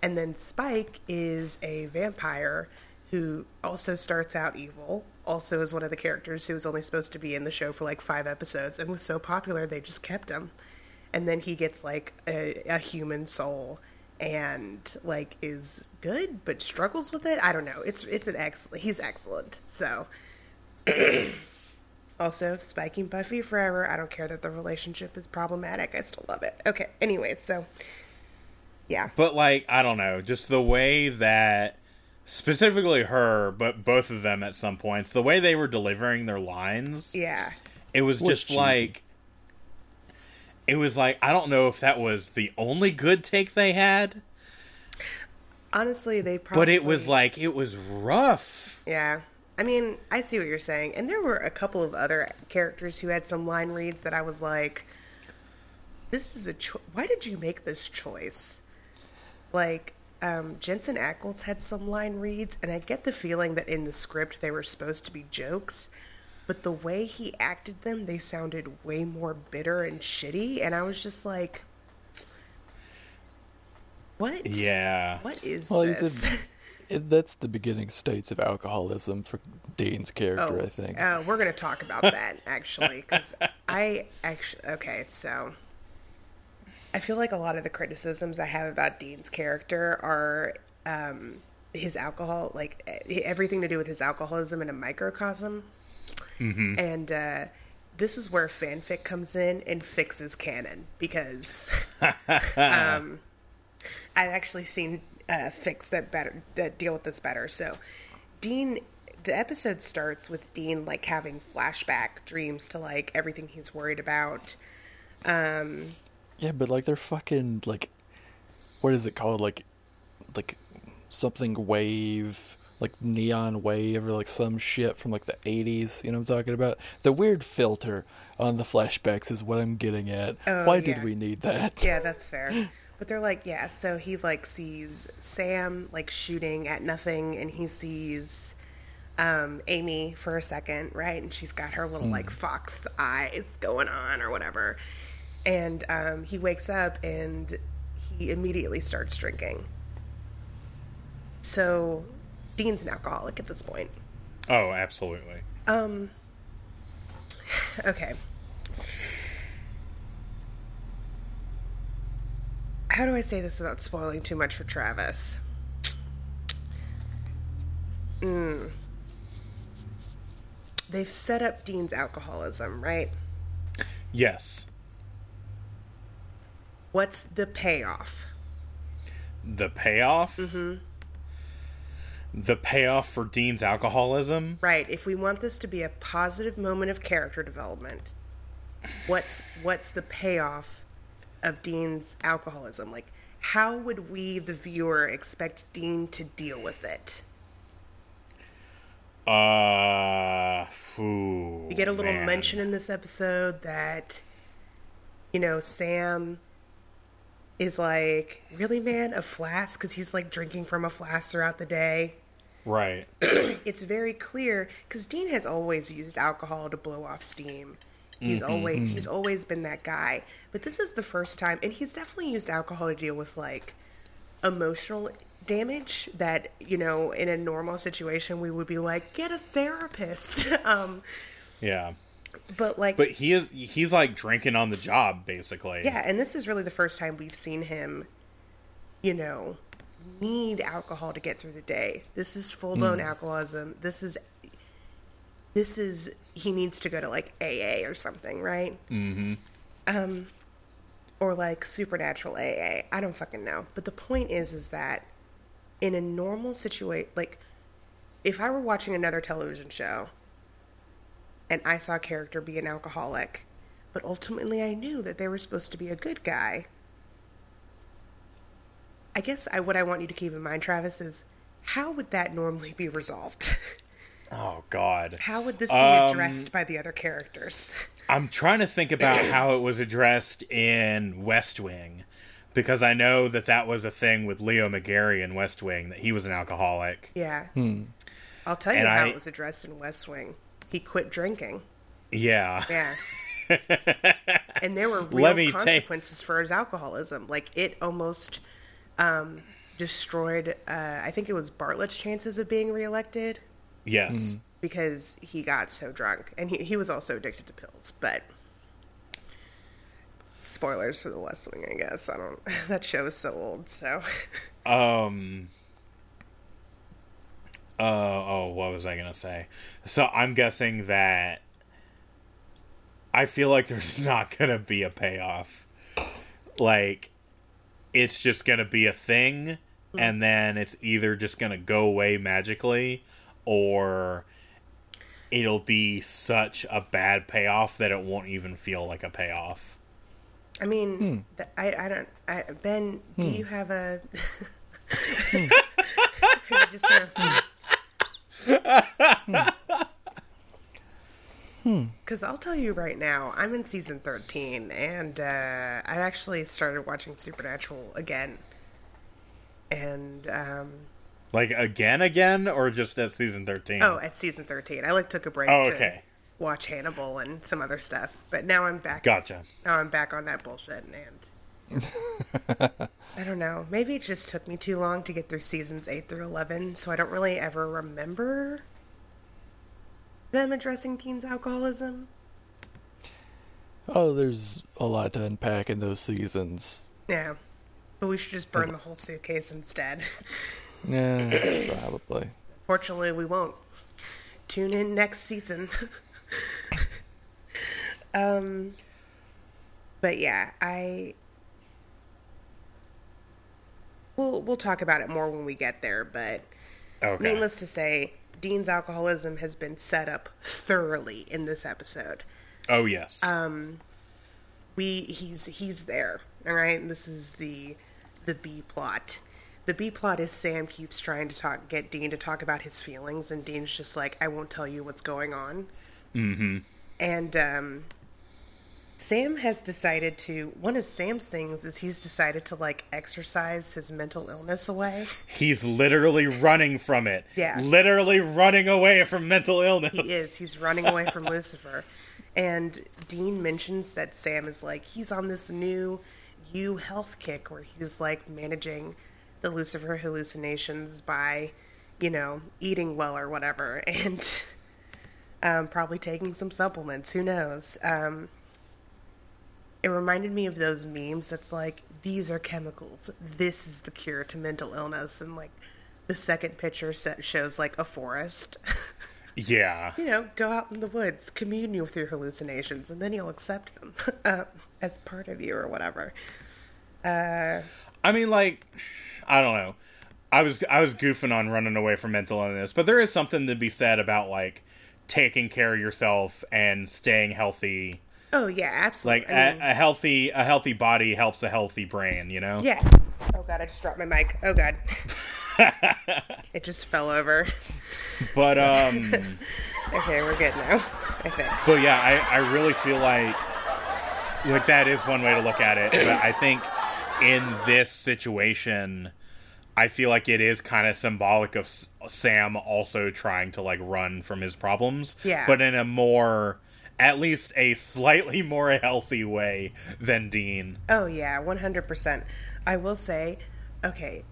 And then Spike is a vampire who also starts out evil, also is one of the characters who was only supposed to be in the show for like five episodes and was so popular they just kept him. And then he gets like a, a human soul and like is good but struggles with it. I don't know. It's it's an excellent. He's excellent. So also Spike and Buffy forever. I don't care that the relationship is problematic. I still love it. Okay. Anyway, so yeah. But like, I don't know, just the way that specifically her, but both of them at some points, the way they were delivering their lines, Yeah. it was Was just cheesy. like it was like I don't know if that was the only good take they had, Honestly, they probably but it was like it was rough. Yeah. I mean, I see what you're saying. And there were a couple of other characters who had some line reads that I was like, this is a cho- why did you make this choice? Like, um, Jensen Ackles had some line reads, and I get the feeling that in the script they were supposed to be jokes, but the way he acted them, they sounded way more bitter and shitty, and I was just like, what? Yeah. What is Well, he's this? it, that's the beginning states of alcoholism for Dean's character, I think. Uh, we're going to talk about that actually, because I actually okay. So I feel like a lot of the criticisms I have about Dean's character are um, his alcohol, like everything to do with his alcoholism in a microcosm, and uh, this is where fanfic comes in and fixes canon because um, I've actually seen uh, fics that better that deal with this better. So, Dean, the episode starts with Dean like having flashback dreams to like everything he's worried about. Um, Yeah, but like they're fucking like, what is it called? Like, like something wave, like neon wave, or like some shit from like the '80s. You know what I'm talking about? The weird filter on the flashbacks is what I'm getting at. Oh, Why yeah. did we need that? yeah, that's fair. But they're like, yeah. So he like sees Sam like shooting at nothing, and he sees um, Amy for a second, right? And she's got her little like fox eyes going on or whatever. And um, he wakes up and he immediately starts drinking. So Dean's an alcoholic at this point. Oh, absolutely. Um. Okay. How do I say this without spoiling too much for Travis? Mm. They've set up Dean's alcoholism, right? Yes. What's the payoff? The payoff? Mm-hmm. The payoff for Dean's alcoholism? Right. If we want this to be a positive moment of character development, what's what's the payoff of Dean's alcoholism? Like how would we the viewer expect Dean to deal with it? Uh, ooh, We get a little man. mention in this episode that you know, Sam is like, "Really, man, a flask?" cuz he's like drinking from a flask throughout the day. Right. it's very clear because Dean has always used alcohol to blow off steam. He's mm-hmm, always mm-hmm. he's always been that guy. But this is the first time, and he's definitely used alcohol to deal with like emotional damage that you know in a normal situation we would be like get a therapist. um, Yeah. but like But he is he's like drinking on the job basically. yeah, and this is really the first time we've seen him, you know, need alcohol to get through the day. This is full blown mm. alcoholism. This is this is he needs to go to like AA or something, right? Mm-hmm. Um, or like supernatural AA. I don't fucking know. But the point is, is that in a normal situation, like if I were watching another television show and I saw a character be an alcoholic, but ultimately I knew that they were supposed to be a good guy. I guess I, what I want you to keep in mind, Travis, is how would that normally be resolved? Oh god. how would this be Um, addressed by the other characters? I'm trying to think about how it was addressed in West Wing because I know that that was a thing with Leo McGarry in West Wing that he was an alcoholic. Yeah. I'll tell you And how I- it was addressed in West Wing. He quit drinking. Yeah. Yeah. and there were real Let me take- consequences for his alcoholism. Like it almost um, destroyed. Uh, I think it was Bartlet's chances of being reelected Yes. because he got so drunk, and he he was also addicted to pills. But spoilers for the West Wing, I guess. I don't. That show is so old. So Um. Uh, oh, what was I gonna say? So I'm guessing that I feel like there's not gonna be a payoff. Like, it's just gonna be a thing, and then it's either just gonna go away magically, or it'll be such a bad payoff that it won't even feel like a payoff. I mean, hmm. th- I I don't. I, ben, do hmm. you have a? Are hmm. just gonna- Because I'll tell you right now, I'm in season 13, and uh, I actually started watching Supernatural again. And, um, Like again, again, or just at season thirteen? oh, at season 13. I like took a break Oh, to okay. watch Hannibal and some other stuff. But now I'm back. Gotcha. Now I'm back on that bullshit, and I don't know. Maybe it just took me too long to get through seasons eight through eleven, so I don't really ever remember them addressing Dean's alcoholism. Oh, there's a lot to unpack in those seasons. Yeah, but we should just burn the whole suitcase instead. Yeah, probably. Fortunately, we won't. Tune in next season. um, but yeah, I. We'll we'll talk about it more when we get there, but Okay. needless to say, Dean's alcoholism has been set up thoroughly in this episode. Oh yes. Um, we he's he's there. All right, this is the the B plot. The B plot is Sam keeps trying to talk get Dean to talk about his feelings, and Dean's just like, I won't tell you what's going on. Mm-hmm. And um, Sam has decided to. One of Sam's things is he's decided to like exercise his mental illness away. He's literally running from it. Yeah. Literally running away from mental illness. He is. He's running away from Lucifer. And Dean mentions that Sam is like, he's on this new you health kick where he's like managing the Lucifer hallucinations by, you know, eating well or whatever. And um, probably taking some supplements. Who knows? Um, it reminded me of those memes that's like, these are chemicals. This is the cure to mental illness. And like, the second picture set shows like a forest. Yeah. you know, go out in the woods, commune with your hallucinations, and then you'll accept them uh, as part of you or whatever. I mean, like, I don't know. I was I was goofing on running away from mental illness, but there is something to be said about like taking care of yourself and staying healthy. Oh yeah, absolutely. Like I mean, a, a healthy a healthy body helps a healthy brain, you know. yeah. Oh god, I just dropped my mic. Oh god. it just fell over. But um, Okay, we're good now. I think. but yeah, I I really feel like like that is one way to look at it. But I think in this situation, I feel like it is kind of symbolic of S- Sam also trying to like run from his problems. Yeah. But in a more, at least a slightly more healthy way than Dean. Oh yeah, one hundred percent. I will say, okay,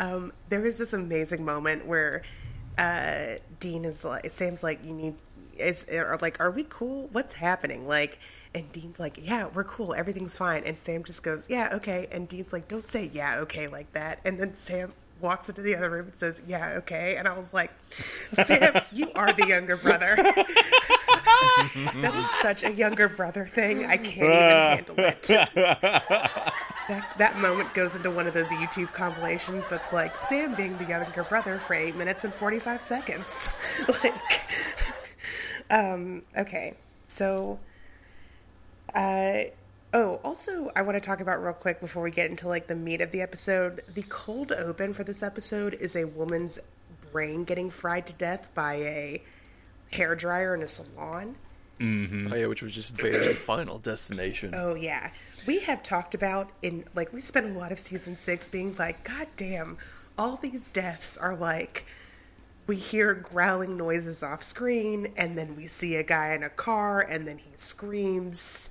um, there is this amazing moment where uh, Dean is like, Sam's like, you need, is or like, are we cool? What's happening? Like, and Dean's like, yeah, we're cool, everything's fine, and Sam just goes, yeah, okay, and Dean's like, don't say yeah, okay, like that, and then Sam walks into the other room and says, yeah, okay, and I was like, Sam, you are the younger brother. that was such a younger brother thing. I can't even handle it. That, that moment goes into one of those YouTube compilations that's like Sam being the younger brother for eight minutes and 45 seconds. like, um, okay. So, uh, oh, also, I want to talk about real quick before we get into like the meat of the episode. The cold open for this episode is a woman's brain getting fried to death by a hair dryer in a salon. Oh yeah, which was just very final destination. Oh yeah, we have talked about in like we spent a lot of season six being like, God damn, all these deaths are like we hear growling noises off screen, and then we see a guy in a car, and then he screams,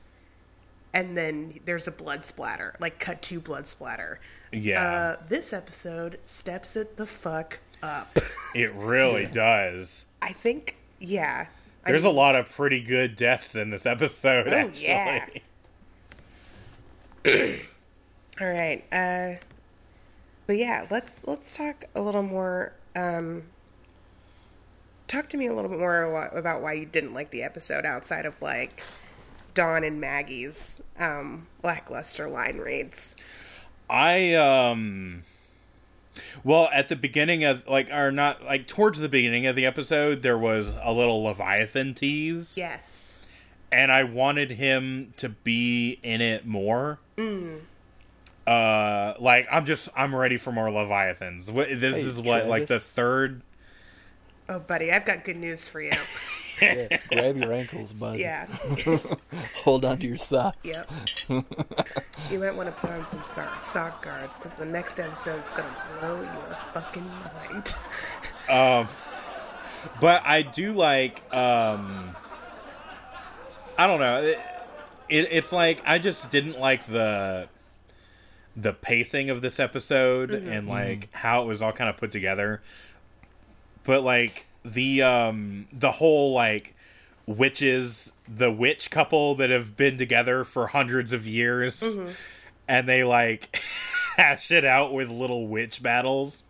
and then there's a blood splatter, like cut to blood splatter. Yeah. Uh, this episode steps it the fuck up. It really does. I think, yeah. I There's mean- a lot of pretty good deaths in this episode. Oh, actually. yeah. All right. Uh, but yeah, let's let's talk a little more. Um, talk to me a little bit more about why you didn't like the episode outside of like Don and Maggie's um, lackluster line reads. I um well at the beginning of like or not like towards the beginning of the episode there was a little Leviathan tease. Yes. And I wanted him to be in it more. Uh like I'm just I'm ready for more Leviathans. This Hey, is what like the third Oh, buddy, I've got good news for you. Yeah, grab your ankles, buddy. Yeah. Hold on to your socks. Yep. you might want to put on some so- sock guards because the next episode's gonna blow your fucking mind. Um, but I do like um I don't know. It, it, it's like I just didn't like the the pacing of this episode and like how it was all kind of put together. But like the um the whole like witches the witch couple that have been together for hundreds of years and they like hash it out with little witch battles.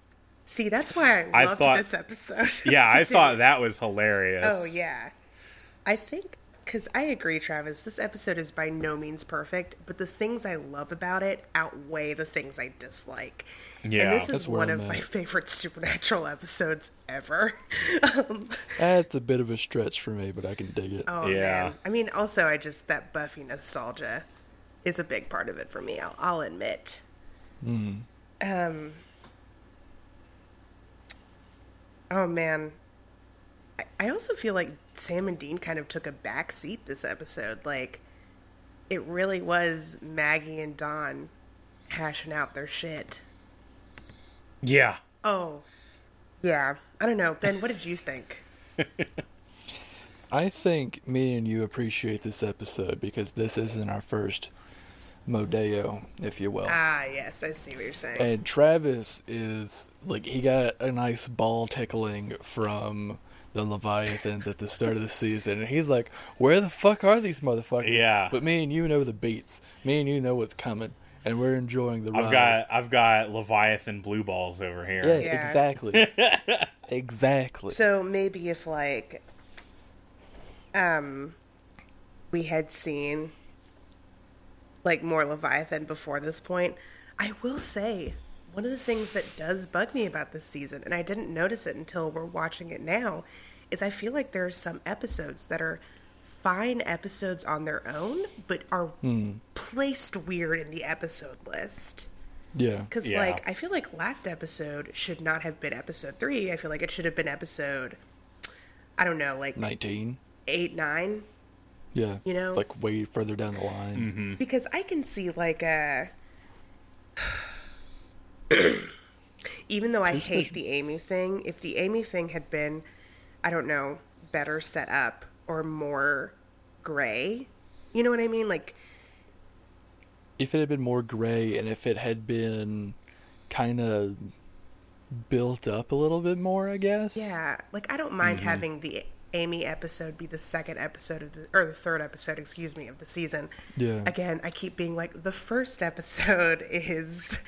See, that's why I I loved thought- this episode. Yeah, I thought that was hilarious. Oh yeah, I think because I agree, Travis. This episode is by no means perfect, but the things I love about it outweigh the things I dislike. Yeah, and this is that's where one I'm of my favorite supernatural episodes ever. um, That's a bit of a stretch for me, but I can dig it. oh Yeah. man, I mean, also I just that Buffy nostalgia is a big part of it for me. I'll, I'll admit. Um. Oh man, I, I also feel like Sam and Dean kind of took a back seat this episode. Like, it really was Maggie and Don hashing out their shit. Yeah. Oh, yeah. I don't know, Ben. What did you think? I think me and you appreciate this episode because this isn't our first Modeo, if you will. Ah, yes, I see what you're saying. And Travis is like he got a nice ball tickling from the Leviathans at the start of the season, and he's like, "Where the fuck are these motherfuckers?" Yeah. But me and you know the beats. Me and you know what's coming, and we're enjoying the ride. I've got I've got Leviathan blue balls over here. yeah, Yeah. exactly, exactly. So maybe if like um we had seen like more Leviathan before this point, I will say one of the things that does bug me about this season, and I didn't notice it until we're watching it now, is I feel like there are some episodes that are fine episodes on their own, but are hmm. placed weird in the episode list. Yeah. Because, Yeah. like, I feel like last episode should not have been episode three. I feel like it should have been episode, I don't know, like 19. eight, nine. Yeah. You know? Like way further down the line. Mm-hmm. Because I can see, like, a. Even though I hate the Amy thing, if the Amy thing had been, I don't know, better set up or more gray, you know what I mean? Like, If it had been more gray and if it had been kind of built up a little bit more, I guess. Yeah, like I don't mind Mm-hmm. having the Amy episode be the second episode of the or the third episode, excuse me, of the season. Yeah. Again, I keep being like the first episode is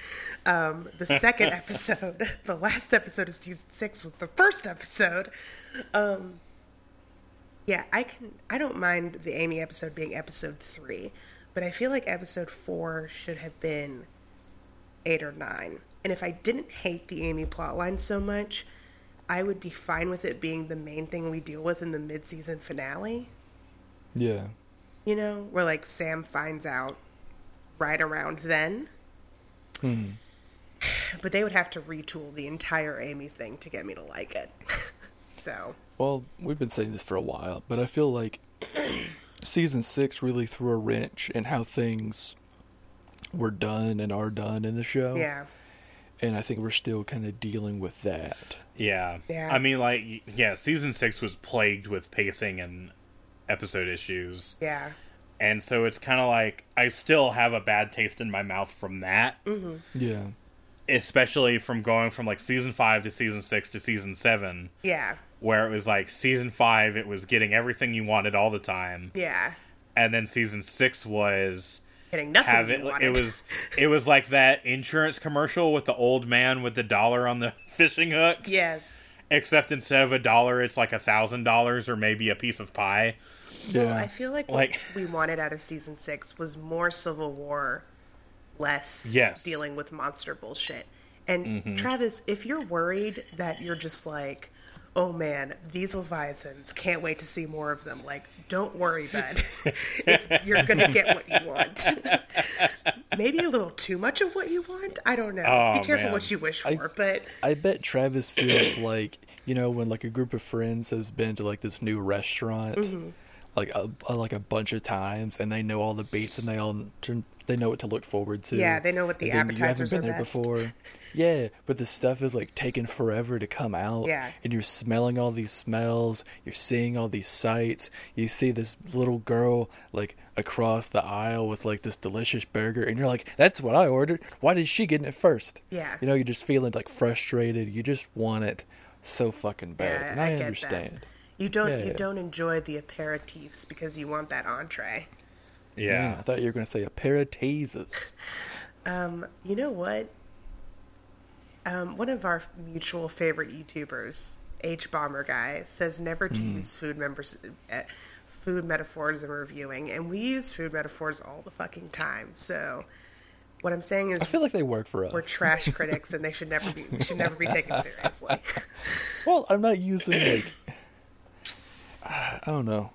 um, the second episode. The last episode of season six was the first episode. Um, yeah, I can. I don't mind the Amy episode being episode three, but I feel like episode four should have been eight or nine. And if I didn't hate the Amy plotline so much, I would be fine with it being the main thing we deal with in the mid-season finale. Yeah. You know, where like Sam finds out right around then. Hmm. But they would have to retool the entire Amy thing to get me to like it. so, Well, we've been saying this for a while, but I feel like season six really threw a wrench in how things were done and are done in the show. yeah. And I think we're still kind of dealing with that. Yeah. Yeah. I mean, like, yeah, season six was plagued with pacing and episode issues. Yeah. And so it's kind of like I still have a bad taste in my mouth from that, mm-hmm. Yeah. especially from going from like season five to season six to season seven, Yeah. where it was like season five, it was getting everything you wanted all the time. Yeah. And then season six was Getting nothing have it it was it was like that insurance commercial with the old man with the dollar on the fishing hook yes. except instead of a dollar it's like a thousand dollars or maybe a piece of pie Well, Yeah. I feel like what Like- we wanted out of season six was more Civil War, less Yes. dealing with monster bullshit. And Mm-hmm. Travis, if you're worried that you're just like, oh man, these Leviathans, can't wait to see more of them, like, don't worry, bud. it's, you're going to get what you want. Maybe a little too much of what you want? I don't know. Oh, Be careful man. what you wish I- for, but I bet Travis feels like you know when like a group of friends has been to like this new restaurant, Mm-hmm. like a, a- like a bunch of times, and they know all the beats and they all they know what to look forward to. Yeah, they know what the appetizers you haven't been are there best. before. Yeah, but the stuff is like taking forever to come out. Yeah. and you're smelling all these smells. You're seeing all these sights. You see this little girl like across the aisle with like this delicious burger, and you're like, "That's what I ordered. Why did she get it first? Yeah. You know, you're just feeling like frustrated. You just want it so fucking bad. Yeah, and I I, get that. understand. you don't Yeah, you don't enjoy the aperitifs because you want that entree. Yeah, I thought you were going to say a pair of teases. You know what? Um, one of our mutual favorite YouTubers, hbomberguy, says never to use food members, uh, food metaphors in reviewing, and we use food metaphors all the fucking time. So, what I'm saying is, I feel like they work for us. we're trash critics, and they should never be should never be taken seriously. well, I'm not using like. I don't know.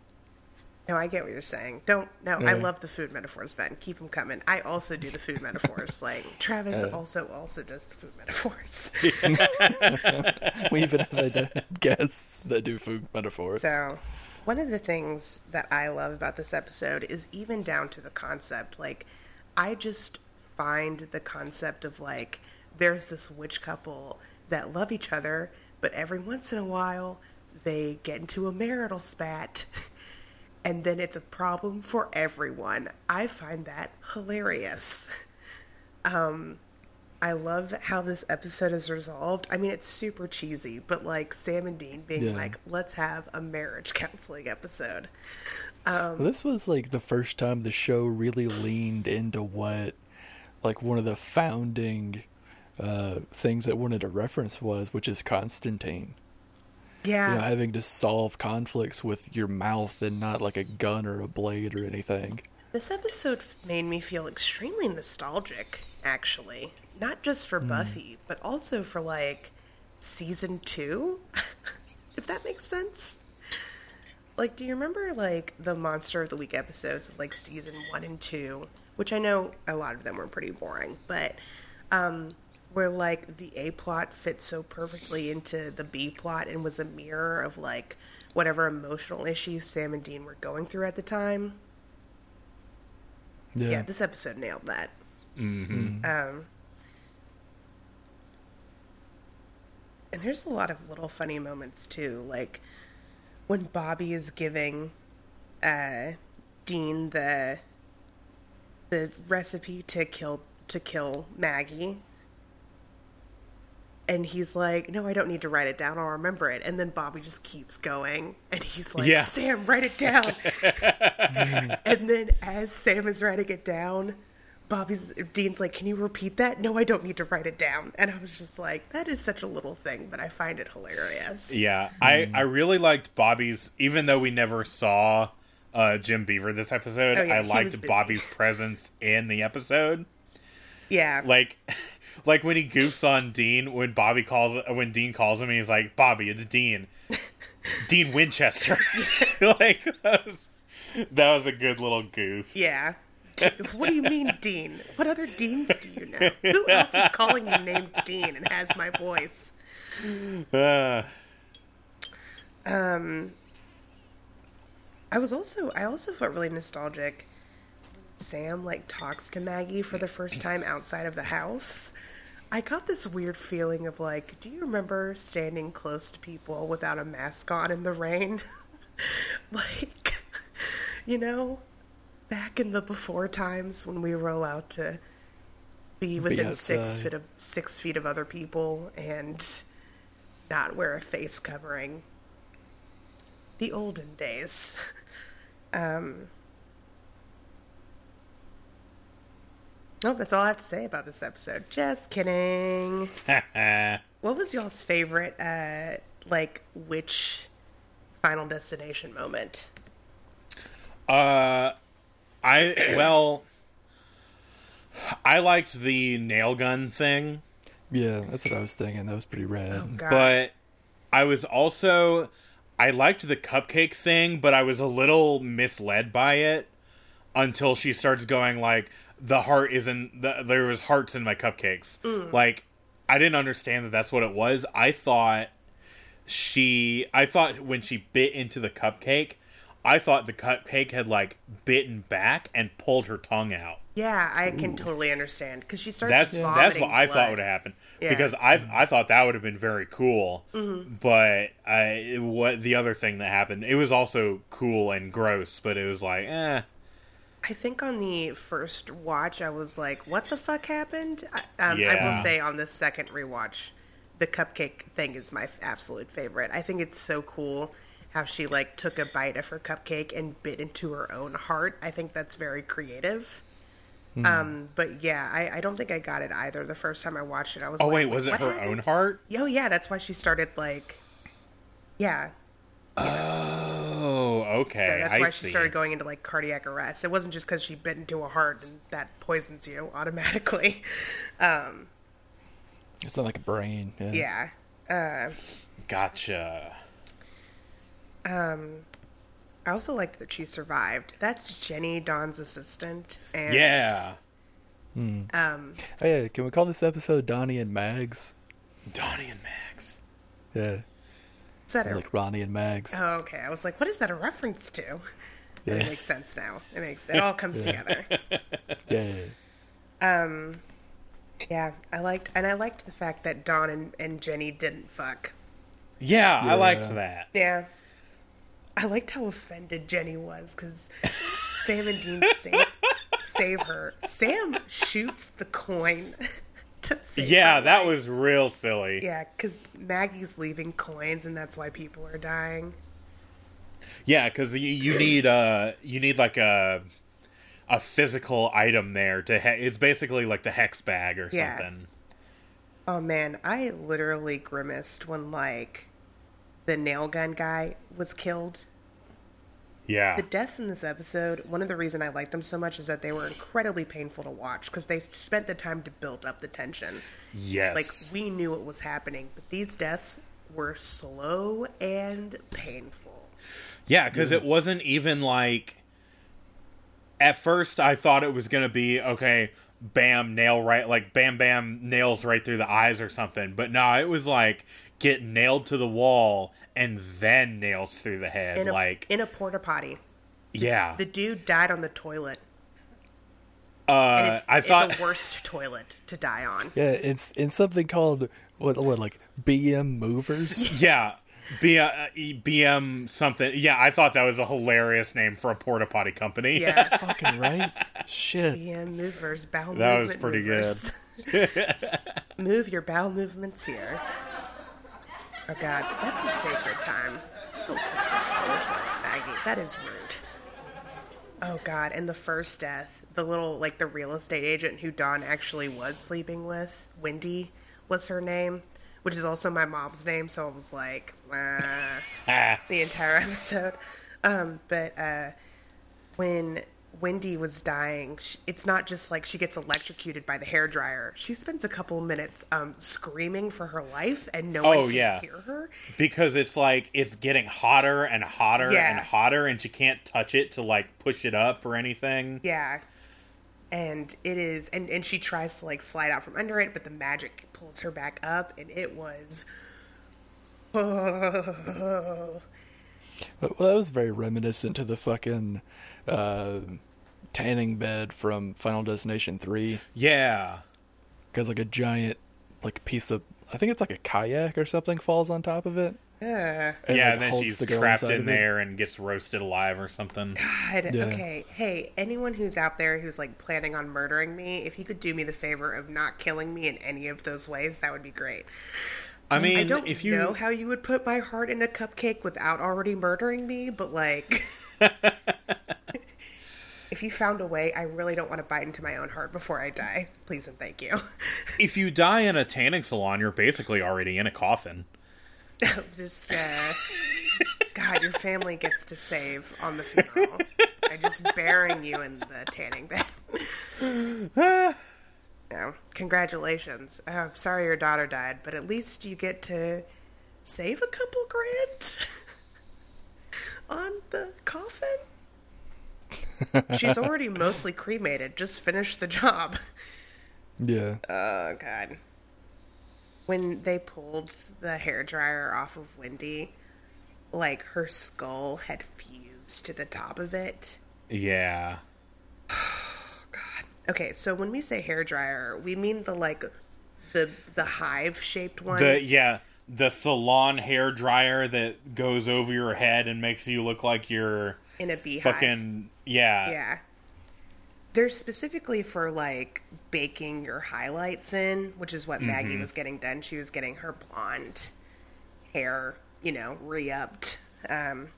No, I get what you're saying. Don't no, I love the food metaphors, Ben. Keep them coming. I also do the food metaphors. Like Travis uh. also also does the food metaphors. We even have guests that do food metaphors. So, one of the things that I love about this episode is even down to the concept. Like, I just find the concept of like, there's this witch couple that love each other, but every once in a while they get into a marital spat. And then it's a problem for everyone. I find that hilarious. Um, I love how this episode is resolved. I mean, it's super cheesy, but like Sam and Dean being Yeah. like, let's have a marriage counseling episode. Well, this was like the first time the show really leaned into what, like, one of the founding uh, things that wanted to reference was, which is Constantine. Yeah. You know, having to solve conflicts with your mouth and not like a gun or a blade or anything. This episode made me feel extremely nostalgic, actually. not just for Buffy, but also for like season two, if that makes sense. Like, do you remember like the Monster of the Week episodes of like season one and two, which I know a lot of them were pretty boring, but um, where like the A plot fits so perfectly into the B plot and was a mirror of like whatever emotional issues Sam and Dean were going through at the time. Yeah. Yeah, this episode nailed that. Mm-hmm. Um, and there's a lot of little funny moments too, like when Bobby is giving uh, Dean the the recipe to kill to kill Maggie. And he's like, "No, I don't need to write it down. I'll remember it." And then Bobby just keeps going, and he's like, Yeah. "Sam, write it down." and then as Sam is writing it down, Bobby's Dean's like, "Can you repeat that?" No, I don't need to write it down. And I was just like, "That is such a little thing, but I find it hilarious." Yeah, I I really liked Bobby's. Even though we never saw uh, Jim Beaver this episode, Oh, yeah, I liked. Bobby's presence in the episode. Yeah, Like, like when he goofs on Dean when Bobby calls when Dean calls him, he's like, "Bobby, it's Dean, Dean Winchester." like that was, that was a good little goof. yeah. what do you mean, Dean? What other Deans do you know? Who else is calling you named Dean and has my voice? Uh, I was also I also felt really nostalgic. Sam like talks to Maggie for the first time outside of the house. I got this weird feeling of like, do you remember standing close to people without a mask on in the rain? like, you know, back in the before times when we were allowed to be within six feet of six feet of other people and not wear a face covering. The olden days. Um, oh, that's all I have to say about this episode. Just kidding. What was y'all's favorite, uh, like, which Final Destination moment? Uh, I well, I liked the nail gun thing, Yeah, that's what I was thinking. That was pretty rad. Oh, but I was also I liked the cupcake thing, but I was a little misled by it until she starts going like the heart isn't the, there was hearts in my cupcakes. Like I didn't understand that that's what it was. I thought she I thought when she bit into the cupcake, I thought the cupcake had like bitten back and pulled her tongue out. yeah, I can totally understand because she starts. That's that's what I blood. thought would happen Yeah. because I I thought that would have been very cool. Mm-hmm. But I what the other thing that happened it was also cool and gross, but it was like eh. I think on the first watch, I was like, "What the fuck happened?" I, um, I will say on the second rewatch, the cupcake thing is my f- absolute favorite. I think it's so cool how she like took a bite of her cupcake and bit into her own heart. I think that's very creative. Hmm. Um, but yeah, I, I don't think I got it either. The first time I watched it, I was Oh like, wait, was it her happened?" own heart? Oh yeah, that's why she started like, yeah, Oh, okay. So that's I why see. she started going into like cardiac arrest. It wasn't just because she bit into a heart and that poisons you automatically. Um, It's not like a brain. Yeah. yeah. Gotcha. I also liked that she survived. That's Jenny Don's assistant. And Yeah. Um, Oh, yeah. Can we call this episode Donnie and Mags? Donnie and Mags. Yeah. Is that a, like Ronnie and Mags. oh, okay. I was like, what is that a reference to? Yeah. it makes sense now. It makes it all comes together. Yeah. Um, yeah, I liked, and I liked the fact that Don and, and Jenny didn't fuck. Yeah, I liked that. Yeah. I liked how offended Jenny was because Sam and Dean save, save her. Sam shoots the coin to save Yeah, that life. was real silly. Yeah, because Maggie's leaving coins and that's why people are dying. Yeah, because you, you need uh you need like a a physical item there to he- it's basically like the hex bag or Yeah. something. Oh man, I literally grimaced when like the nail gun guy was killed. Yeah. The deaths in this episode, one of the reason I like them so much is that they were incredibly painful to watch because they spent the time to build up the tension. yes. Like we knew what was happening, but these deaths were slow and painful. Yeah, because it wasn't even like. At first, I thought it was gonna be okay. Bam, nail right, like bam, bam, nails right through the eyes or something. But no, it was like get nailed to the wall and then nails through the head. In a, like, in a porta potty. yeah. The dude died on the toilet. uh, And it's I thought the worst toilet to die on. Yeah, it's in something called what what like BM movers. Yeah. B- uh, BM something. Yeah, I thought that was a hilarious name for a porta potty company. Yeah. Fucking right. Shit. BM movers, bowel That was pretty movers. Move your bowel movements here. Oh god, that's a sacred time. Don't cry on the toilet, Maggie. That is rude. Oh god, and the first death, the little like the real estate agent who Don actually was sleeping with, Wendy was her name, which is also my mom's name, so I was like, Ah, the entire episode. Um, but uh, when Wendy was dying, sh it's not just like she gets electrocuted by the hair dryer. She spends a couple minutes um, screaming for her life, and no Oh, one can yeah. hear her. because it's like it's getting hotter and hotter Yeah. and hotter, and she can't touch it to like push it up or anything. Yeah. And it is, and, and she tries to like slide out from under it, but the magic pulls her back up, and it was. Well, that was very reminiscent to the fucking uh, tanning bed from Final Destination Three, Yeah, because like a giant like piece of I think it's like a kayak or something falls on top of it. Uh, And, yeah, like, and then holds she's the girl trapped in of it. there and gets roasted alive or something. God, Yeah. okay. Hey, anyone who's out there who's like planning on murdering me, if you could do me the favor of not killing me in any of those ways, that would be great. I mean, I don't if you know how you would put my heart in a cupcake without already murdering me, but like. if you found a way, I really don't want to bite into my own heart before I die. Please and thank you. if you die in a tanning salon, you're basically already in a coffin. just, uh. God, your family gets to save on the funeral by just burying you in the tanning bed. No, congratulations. Oh, I'm sorry your daughter died, but at least you get to save a couple grand on the coffin. She's already mostly cremated. Just finish the job. Yeah. Oh god. When they pulled the hair dryer off of Wendy, like her skull had fused to the top of it. Yeah. God. Okay, so when we say hair dryer, we mean the like the the hive shaped ones. The yeah, the salon hair dryer that goes over your head and makes you look like you're in a beehive. fucking yeah. Yeah. They're specifically for like baking your highlights in, which is what Maggie was getting done. She was getting her blonde hair, you know, re-upped, um,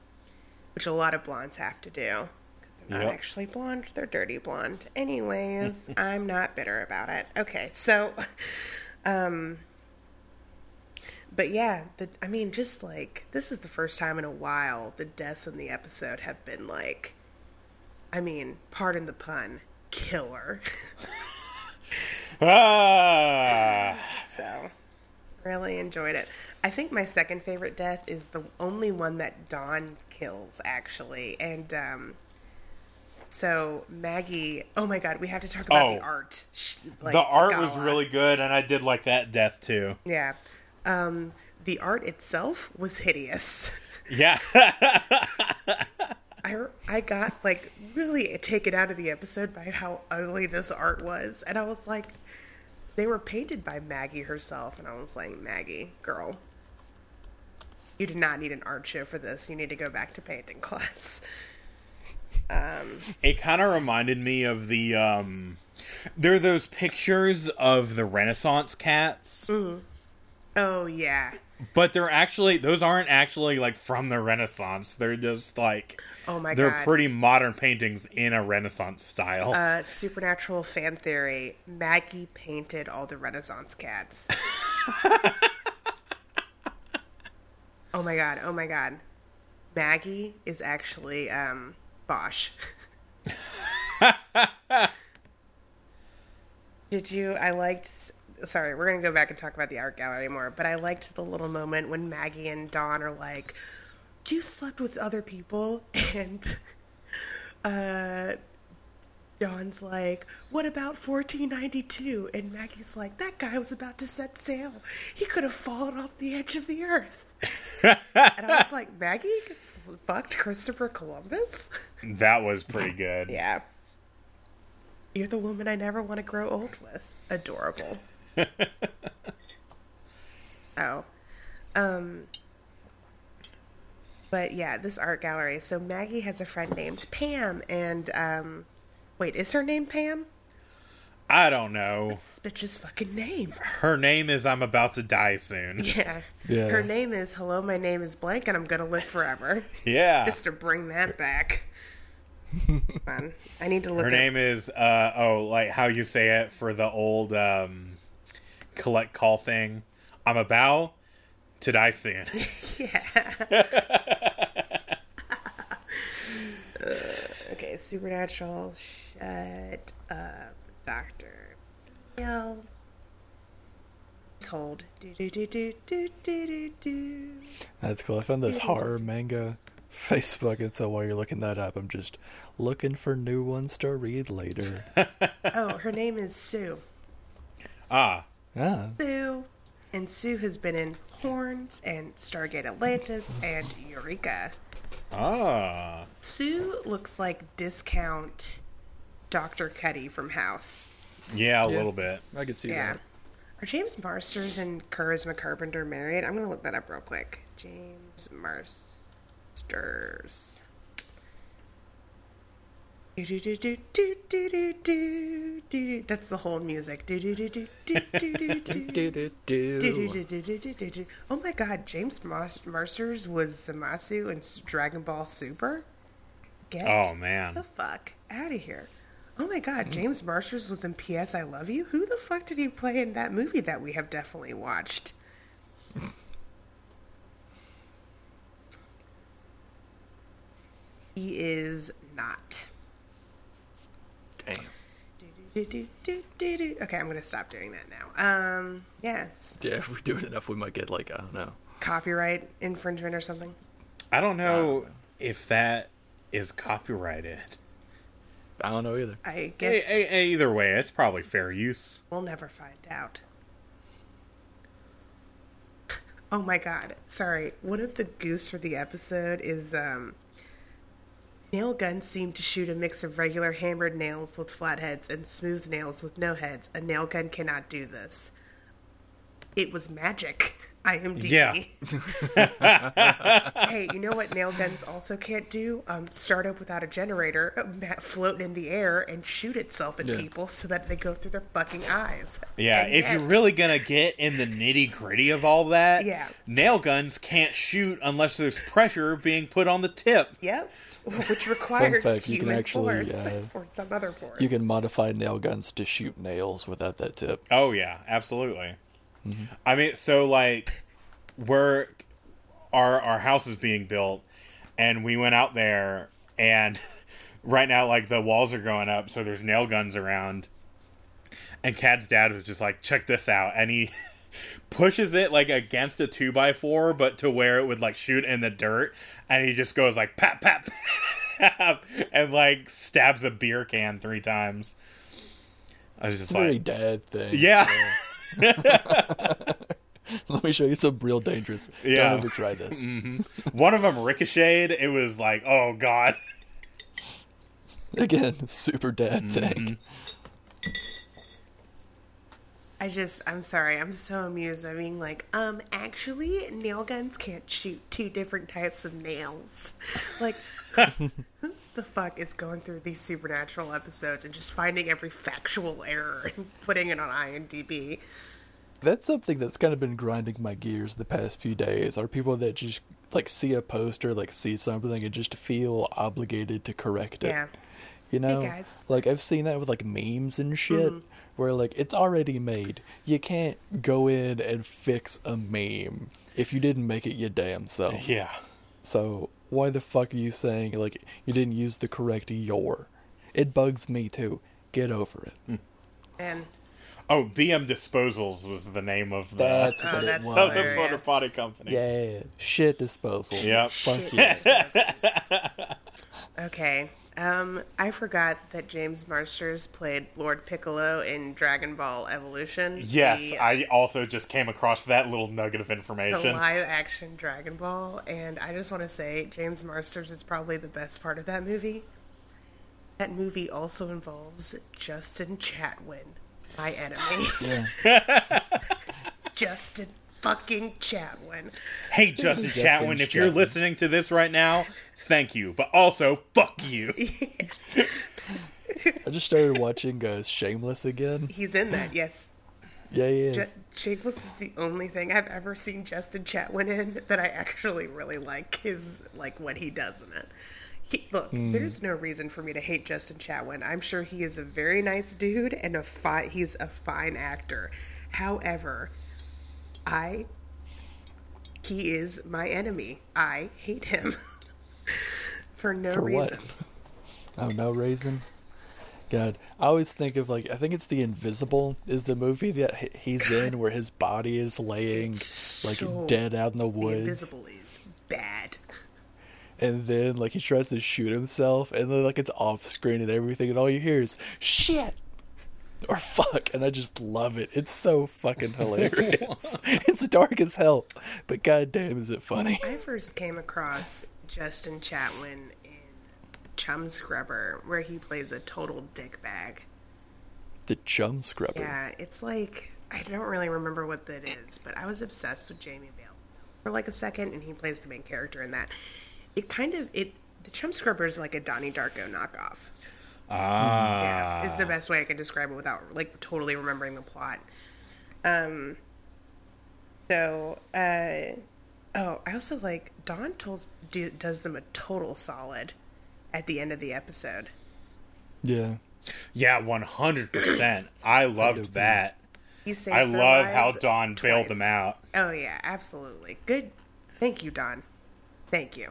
which a lot of blondes have to do because they're not Yep. actually blonde; they're dirty blonde. Anyways, I'm not bitter about it. Okay, so, um, but yeah, the, I mean, just like this is the first time in a while the deaths in the episode have been like, I mean, pardon the pun, killer. Ah. so, really enjoyed it. I think my second favorite death is the only one that Don kills, actually, and um. So Maggie, oh my God, we have to talk about Oh. the art. Sh- like, the art was really good, and I did like that death too. yeah. Um, the art itself was hideous. Yeah, I, I got like really taken out of the episode by how ugly this art was. And I was like, they were painted by Maggie herself. And I was like, Maggie, girl, you did not need an art show for this. You need to go back to painting class. it kind of reminded me of the um. There are those pictures of the Renaissance cats, Oh, yeah. but they're actually those aren't actually like from the Renaissance. They're just like Oh my god. they're God. pretty modern paintings in a Renaissance style. Uh, supernatural fan theory Maggie painted all the Renaissance cats. oh my god, oh my god. Maggie is actually um, Bosch. Did you? I liked. Sorry, we're gonna go back and talk about the art gallery more, but I liked the little moment when Maggie and Don are like, "You slept with other people," and uh, Don's like, "What about 1492?" And Maggie's like, "That guy was about to set sail. He could have fallen off the edge of the earth." and I was like, "Maggie gets fucked Christopher Columbus." That was pretty good. Yeah. You're the woman I never want to grow old with. Adorable. oh. Um But yeah, this art gallery. So Maggie has a friend named Pam and um wait, is her name Pam? I don't know. This bitch's fucking name. Her name is I'm about to die soon. Yeah. Yeah. Her name is Hello, my name is blank and I'm gonna live forever. Yeah. Just to bring that back. Fun. I need to look Her up- name is uh oh, like how you say it for the old um collect call thing. I'm about to die soon. Yeah. Okay, Supernatural. Shut up, Doctor. Neil. Hold. That's cool. I found this horror manga Facebook, and so while you're looking that up, I'm just looking for new ones to read later. Oh, her name is Sue. ah. Ah, Sue. And Sue has been in Horns and Stargate Atlantis and Eureka. Ah. Sue looks like discount Dr. Cuddy from House. Yeah, a Yeah. little bit. I could see Yeah. that. Are James Marsters and Charisma Carpenter married? I'm gonna look that up real quick. James Marsters. That's the whole music. Oh my god, James Marsters was Zamasu in Dragon Ball Super? Get Oh man. the fuck out of here. Oh my god, James Marsters was in P.S. I Love You? Who the fuck did he play in that movie that we have definitely watched? he is not. Damn. Okay, I'm gonna stop doing that now. Um, yeah, it's Yeah, if we do it enough, we might get like I don't know. copyright infringement or something. I don't know if that is copyrighted. I don't know either. I E- guess e- either way, it's probably fair use. we'll never find out. Oh my god. Sorry. One of the goose for the episode is um nail guns seem to shoot a mix of regular hammered nails with flat heads and smooth nails with no heads. A nail gun cannot do this. It was magic. IMDb. Yeah. hey, you know what nail guns also can't do? Um, start up without a generator, uh, ma- float in the air, and shoot itself at Yeah. people so that they go through their fucking eyes. Yeah, And if yet- you're really gonna get in the nitty gritty of all that, Yeah. nail guns can't shoot unless there's pressure being put on the tip. Yep. Which requires fact, you can human actually, force uh, or some other force. You can modify nail guns to shoot nails without that tip. Oh yeah, absolutely. I mean, so like, where our our house is being built, and we went out there, and right now like the walls are going up, so there's nail guns around. And Cad's dad was just like, "Check this out," and he pushes it like against a two by four, but to where it would like shoot in the dirt, and he just goes like pat pat, pat and like stabs a beer can three times. I was just It's a very like, dad thing. yeah. Let me show you some real dangerous. Yeah. Don't ever try this. One of them ricocheted. It was like, oh god. Again, super dad Mm-hmm. thing. I just, I'm sorry, I'm so amused. I mean, like, um, actually, nail guns can't shoot two different types of nails. Like, who's the fuck is going through these supernatural episodes and just finding every factual error and putting it on IMDb? That's something that's kind of been grinding my gears the past few days. Are people that just like see a poster, like see something, and just feel obligated to correct it. Yeah. You know, guys. like I've seen that with like memes and shit, mm-hmm. where like it's already made. You can't go in and fix a meme if you didn't make it your damn self. Yeah. So why the fuck are you saying like you didn't use the correct your? It bugs me too. Get over it. Hmm. And Oh, BM Disposals was the name of the, That's Oh, what it that's was. of the potty company. Yeah, shit disposal. Yep. Fuck you. okay. Um, I forgot that James Marsters played Lord Piccolo in Dragon Ball Evolution. Yes, the, I also just came across that little nugget of information. the live action Dragon Ball, and I just want to say James Marsters is probably the best part of that movie. That movie also involves Justin Chatwin, my enemy. Yeah. Justin fucking Chatwin. Hey, Justin Justin Chatwin, if you're listening to this right now, thank you, but also fuck you. I just started watching uh, Shameless again. He's in that, yes. Yeah, he is. Shameless is the only thing I've ever seen Justin Chatwin in that I actually really like. Is like what he does in it. He, look, hmm. there's no reason for me to hate Justin Chatwin. I'm sure he is a very nice dude and a fine. He's a fine actor. However, I he is my enemy. I hate him for no For what? reason. Oh, no reason. God, I always think of like I think it's The Invisible is the movie that he's in where his body is laying like So- dead out in the The woods, Invisible is bad. And then like he tries to shoot himself, and then like it's off screen and everything, and all you hear is shit or fuck, and I just love it. It's so fucking hilarious. it's dark as hell, but goddamn, is it funny? I first came across Justin Chatwin in Chum Scrubber, where he plays a total dickbag. The Chum Scrubber. Yeah, it's like I don't really remember what that is, but I was obsessed with Jamie Bell for like a second, and he plays the main character in that. It kind of it. The Chum Scrubber is like a Donnie Darko knockoff. Ah. Yeah, is the best way I can describe it without like totally remembering the plot. Um. So, uh, oh, I also like Don tolls, do, does them a total solid at the end of the episode. Yeah. Yeah, 100%. I loved that. He saves I love how Don Dawn bailed them out. Oh yeah, absolutely. Good. Thank you, Don. Thank you.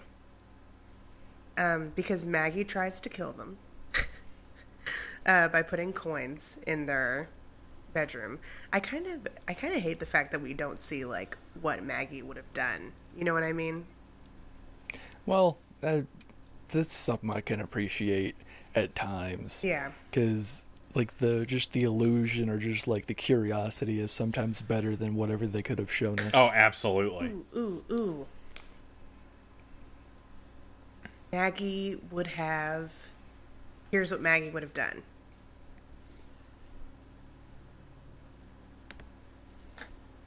Um, because Maggie tries to kill them uh, by putting coins in their bedroom. I kind of, I kind of hate the fact that we don't see like what Maggie would have done. You know what I mean? Well, uh, that's something I can appreciate at times. Yeah. Because like the just the illusion or just like the curiosity is sometimes better than whatever they could have shown us. Oh, absolutely. Ooh, ooh, ooh. Maggie would have. Here's what Maggie would have done.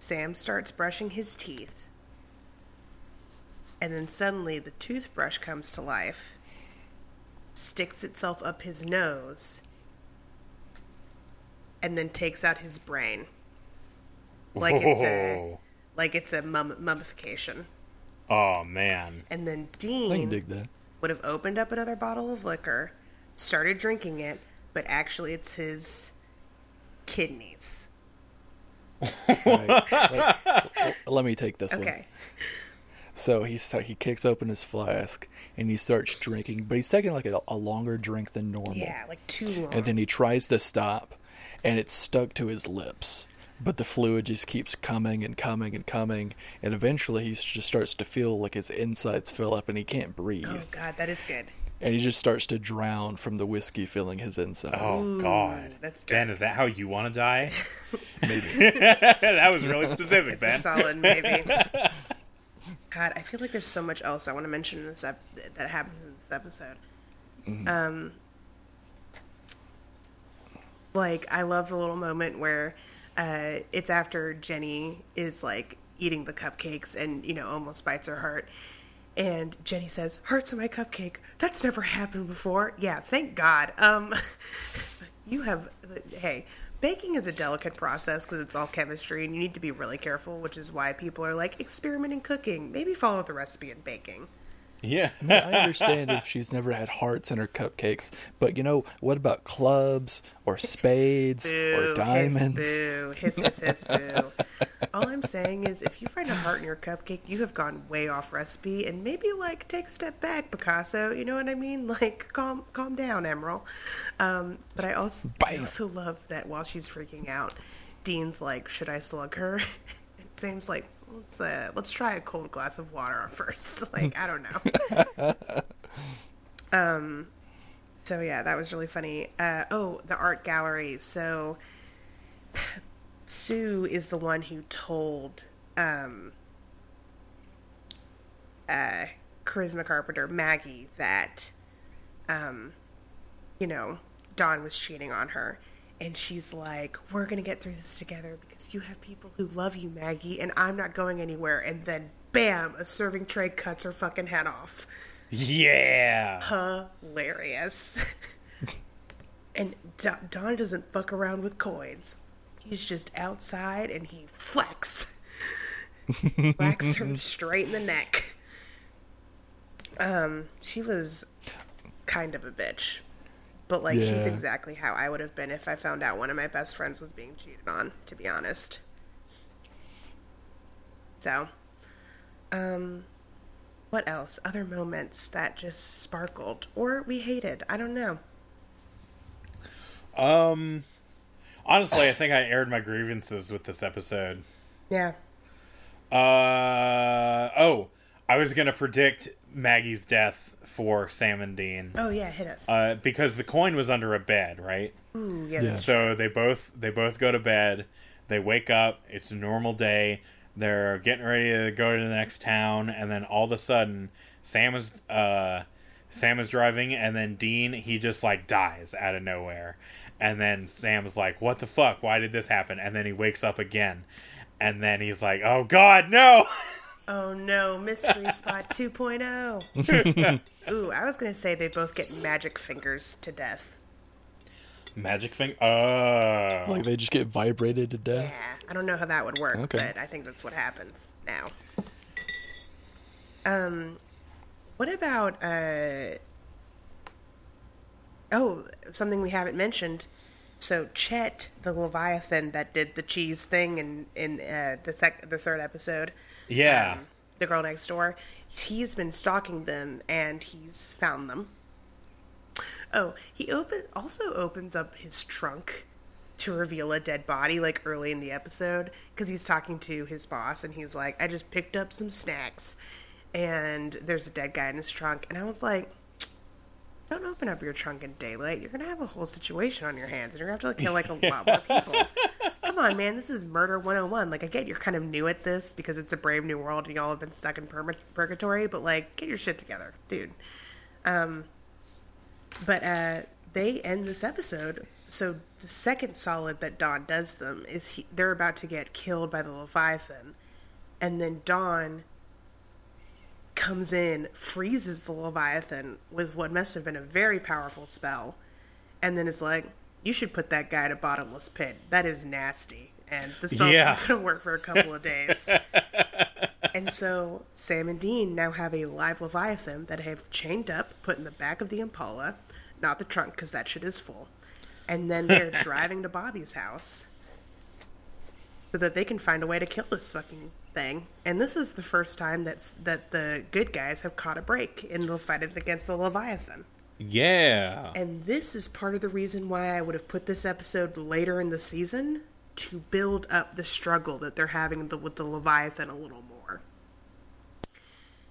Sam starts brushing his teeth. And then suddenly the toothbrush comes to life, sticks itself up his nose, and then takes out his brain. Like it's a like it's a mum- mummification. Oh, man. And then I can Dean dig that. Would have opened up another bottle of liquor, started drinking it, but actually it's his kidneys. Right. let, let me take this one. Okay. So he he kicks open his flask and he starts drinking, but he's taking like a, a longer drink than normal. Yeah, like too long. And then he tries to stop, and it's stuck to his lips. But the fluid just keeps coming and coming and coming, and eventually he just starts to feel like his insides fill up and he can't breathe. oh god, that is good. And he just starts to drown from the whiskey filling his insides. Oh, God. that's Ben, is that how you want to die? Maybe. that was really specific, It's a Ben. solid maybe. God, I feel like there's so much else I want to mention in this ep- that happens in this episode. Um, like I love the little moment where uh, it's after Jenny is like eating the cupcakes and you know almost bites her heart, and Jenny says, "Hearts in my cupcake. That's never happened before." Yeah, thank God. Um, you have hey. Baking is a delicate process because it's all chemistry, and you need to be really careful. Which is why people are like experiment in cooking. Maybe follow the recipe in baking. Yeah. I understand if she's never had hearts in her cupcakes, but you know, what about clubs or spades Boo, or diamonds? Hiss, boo, hiss, hiss, hiss, boo. All I'm saying is, if you find a heart in your cupcake, you have gone way off recipe, and maybe like take a step back, Picasso. You know what I mean? Like, calm, calm down, Emeril. Um, but I also, I Bam. also love that while she's freaking out, Dean's like, "Should I slug her?" it seems like let's uh, let's try a cold glass of water first. like, I don't know. um, so yeah, that was really funny. Uh, oh, the art gallery. So Sue is the one who told um, uh, Charisma Carpenter Maggie that, um, you know, Don was cheating on her. And she's like, We're going to get through this together because you have people who love you, Maggie, and I'm not going anywhere. And then, bam, a serving tray cuts her fucking head off Yeah. hilarious. and Do- Don doesn't fuck around with coins. He's just outside and he flex. Whacks her straight in the neck. Um, she was kind of a bitch. But like she's exactly how I would have been if I found out one of my best friends was being cheated on, to be honest. So, um what else? Other moments that just sparkled or we hated. I don't know. Um honestly, I think I aired my grievances with this episode. Yeah. Uh oh, I was going to predict Maggie's death for Sam and Dean. Oh yeah, hit us. Uh, because the coin was under a bed, right? Ooh, yeah. yeah. So they both they both go to bed. They wake up. It's a normal day. They're getting ready to go to the next town, and then all of a sudden, Sam is uh, Sam is driving, and then Dean he just like dies out of nowhere, and then Sam's like, "What the fuck? Why did this happen?" And then he wakes up again, and then he's like, "Oh God, no!" Oh no, Mystery Spot 2.0. Ooh, I was gonna say they both get magic fingers to death. Magic finger. Oh, Like they just get vibrated to death. Yeah, I don't know how that would work, Okay. but I think that's what happens now. Um, what about uh? Oh, something we haven't mentioned. So Chet, the Leviathan that did the cheese thing in in uh, the sec the third episode, yeah. um, the girl next door. He's been stalking them and he's found them. Oh, he open also opens up his trunk to reveal a dead body like early in the episode because he's talking to his boss and he's like, "I just picked up some snacks." And there's a dead guy in his trunk and I was like, don't open up your trunk in daylight. You're gonna have a whole situation on your hands, and you're gonna have to kill like a lot more people. Come on, man, this is murder 101. Like, I get you're kind of new at this because it's a brave new world and y'all have been stuck in perma- purgatory, but like, get your shit together, dude. Um, but uh, they end this episode. So the second solid that Don does them is he, they're about to get killed by the Leviathan, and then Don comes in, freezes the Leviathan with what must have been a very powerful spell, and then is like, "You should put that guy in a bottomless pit. That is nasty." And the spell's Yeah. not going to work for a couple of days. and so Sam and Dean now have a live Leviathan that they have chained up, put in the back of the Impala, not the trunk because that shit is full. And then they're driving to Bobby's house so that they can find a way to kill this fucking thing. And this is the first time that's that the good guys have caught a break in the fight against the Leviathan. yeah. And this is part of the reason why I would have put this episode later in the season to build up the struggle that they're having the, with the Leviathan a little more.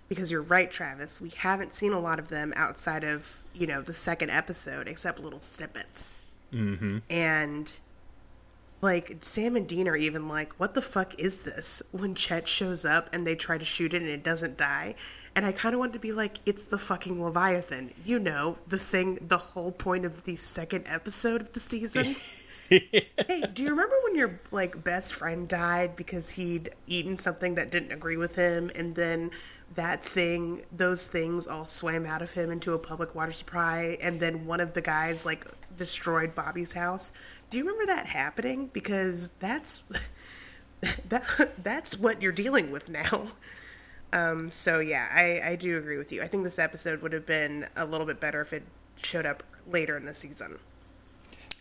Because you're right, Travis. We haven't seen a lot of them outside of, you know, the second episode, except little snippets. Mm-hmm. And, like, Sam and Dean are even like, what the fuck is this? When Chet shows up and they try to shoot it and it doesn't die. And I kind of wanted to be like, it's the fucking Leviathan. You know, the thing, the whole point of the second episode of the season. hey, do you remember when your like best friend died because he'd eaten something that didn't agree with him and then that thing those things all swam out of him into a public water supply and then one of the guys like destroyed Bobby's house? Do you remember that happening? Because that's that that's what you're dealing with now. Um, so yeah, I, I do agree with you. I think this episode would have been a little bit better if it showed up later in the season.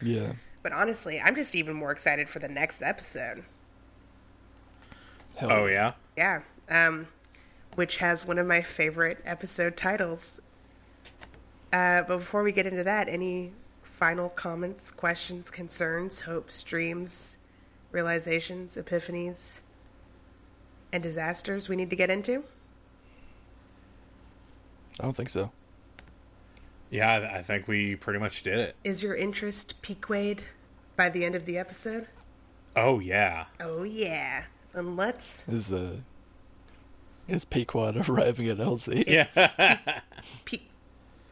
Yeah. But honestly, I'm just even more excited for the next episode. Hell Oh yeah. Yeah. Um, which has one of my favorite episode titles. Uh, but before we get into that, any final comments, questions, concerns, hopes, dreams, realizations, epiphanies, and disasters we need to get into? I don't think so. Yeah, I- I think we pretty much did it. Is your interest piqued by the end of the episode? Oh yeah. Oh, yeah. And let's Is the is Pequod arriving at LZ? Yeah. peak,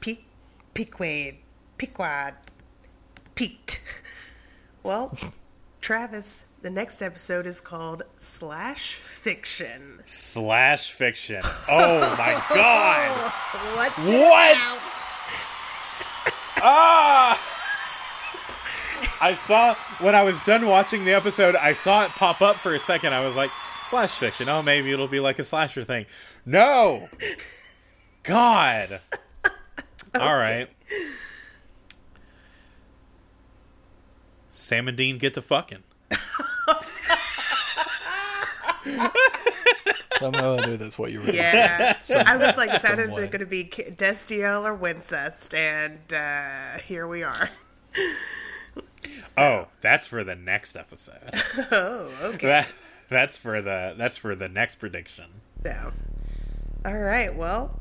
peak, piqued, piquad, peaked. Well, Travis, the next episode is called Slash Fiction. Slash fiction. Oh my god. What's it What? Ah! I saw when I was done watching the episode, I saw it pop up for a second. I was like, slash fiction. Oh, maybe it'll be like a slasher thing. No. God. All right. Sam and Dean get to fucking. Somehow I knew that's what you were. Yeah, I was like, it's either Some way. they're going to be Destiel or Wincest, and uh, here we are. Oh, that's for the next episode. Oh, okay. that that's for the that's for the next prediction. So, all right. Well,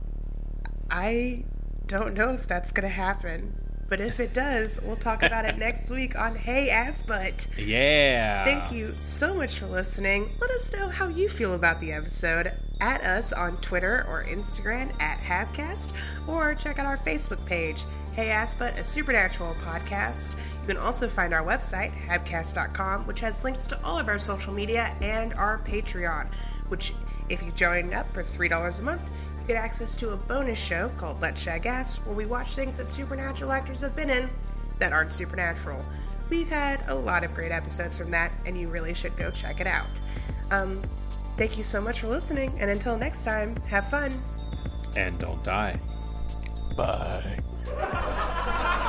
I don't know if that's going to happen, but if it does, we'll talk about it next week on Hey Ass Butt. Yeah. Thank you so much for listening. Let us know how you feel about the episode. At us on Twitter or Instagram at Habcast, or check out our Facebook page, Hey Ass But, a supernatural podcast. You can also find our website, habcast.com, which has links to all of our social media and our Patreon, which, if you join up for $3 a month, you get access to a bonus show called Let's Shag Ass, where we watch things that supernatural actors have been in that aren't supernatural. We've had a lot of great episodes from that, and you really should go check it out. Um, thank you so much for listening, and until next time, have fun. And don't die. Bye.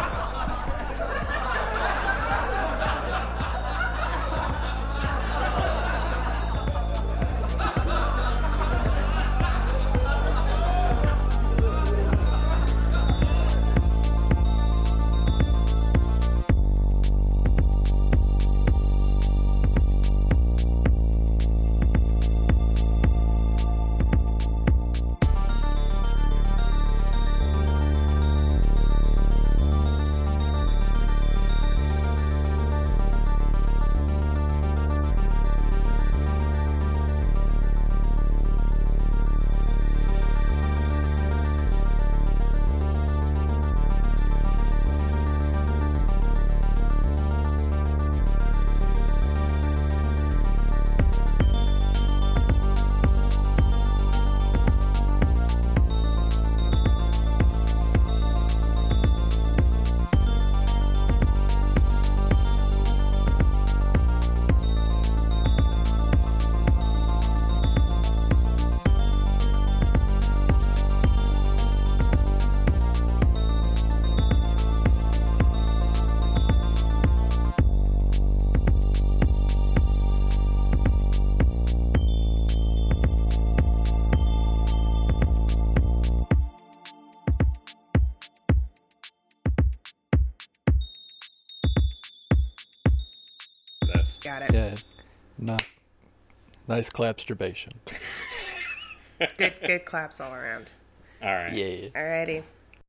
nice clapsturbation. Good, good claps all around. All right. Yeah. Alrighty.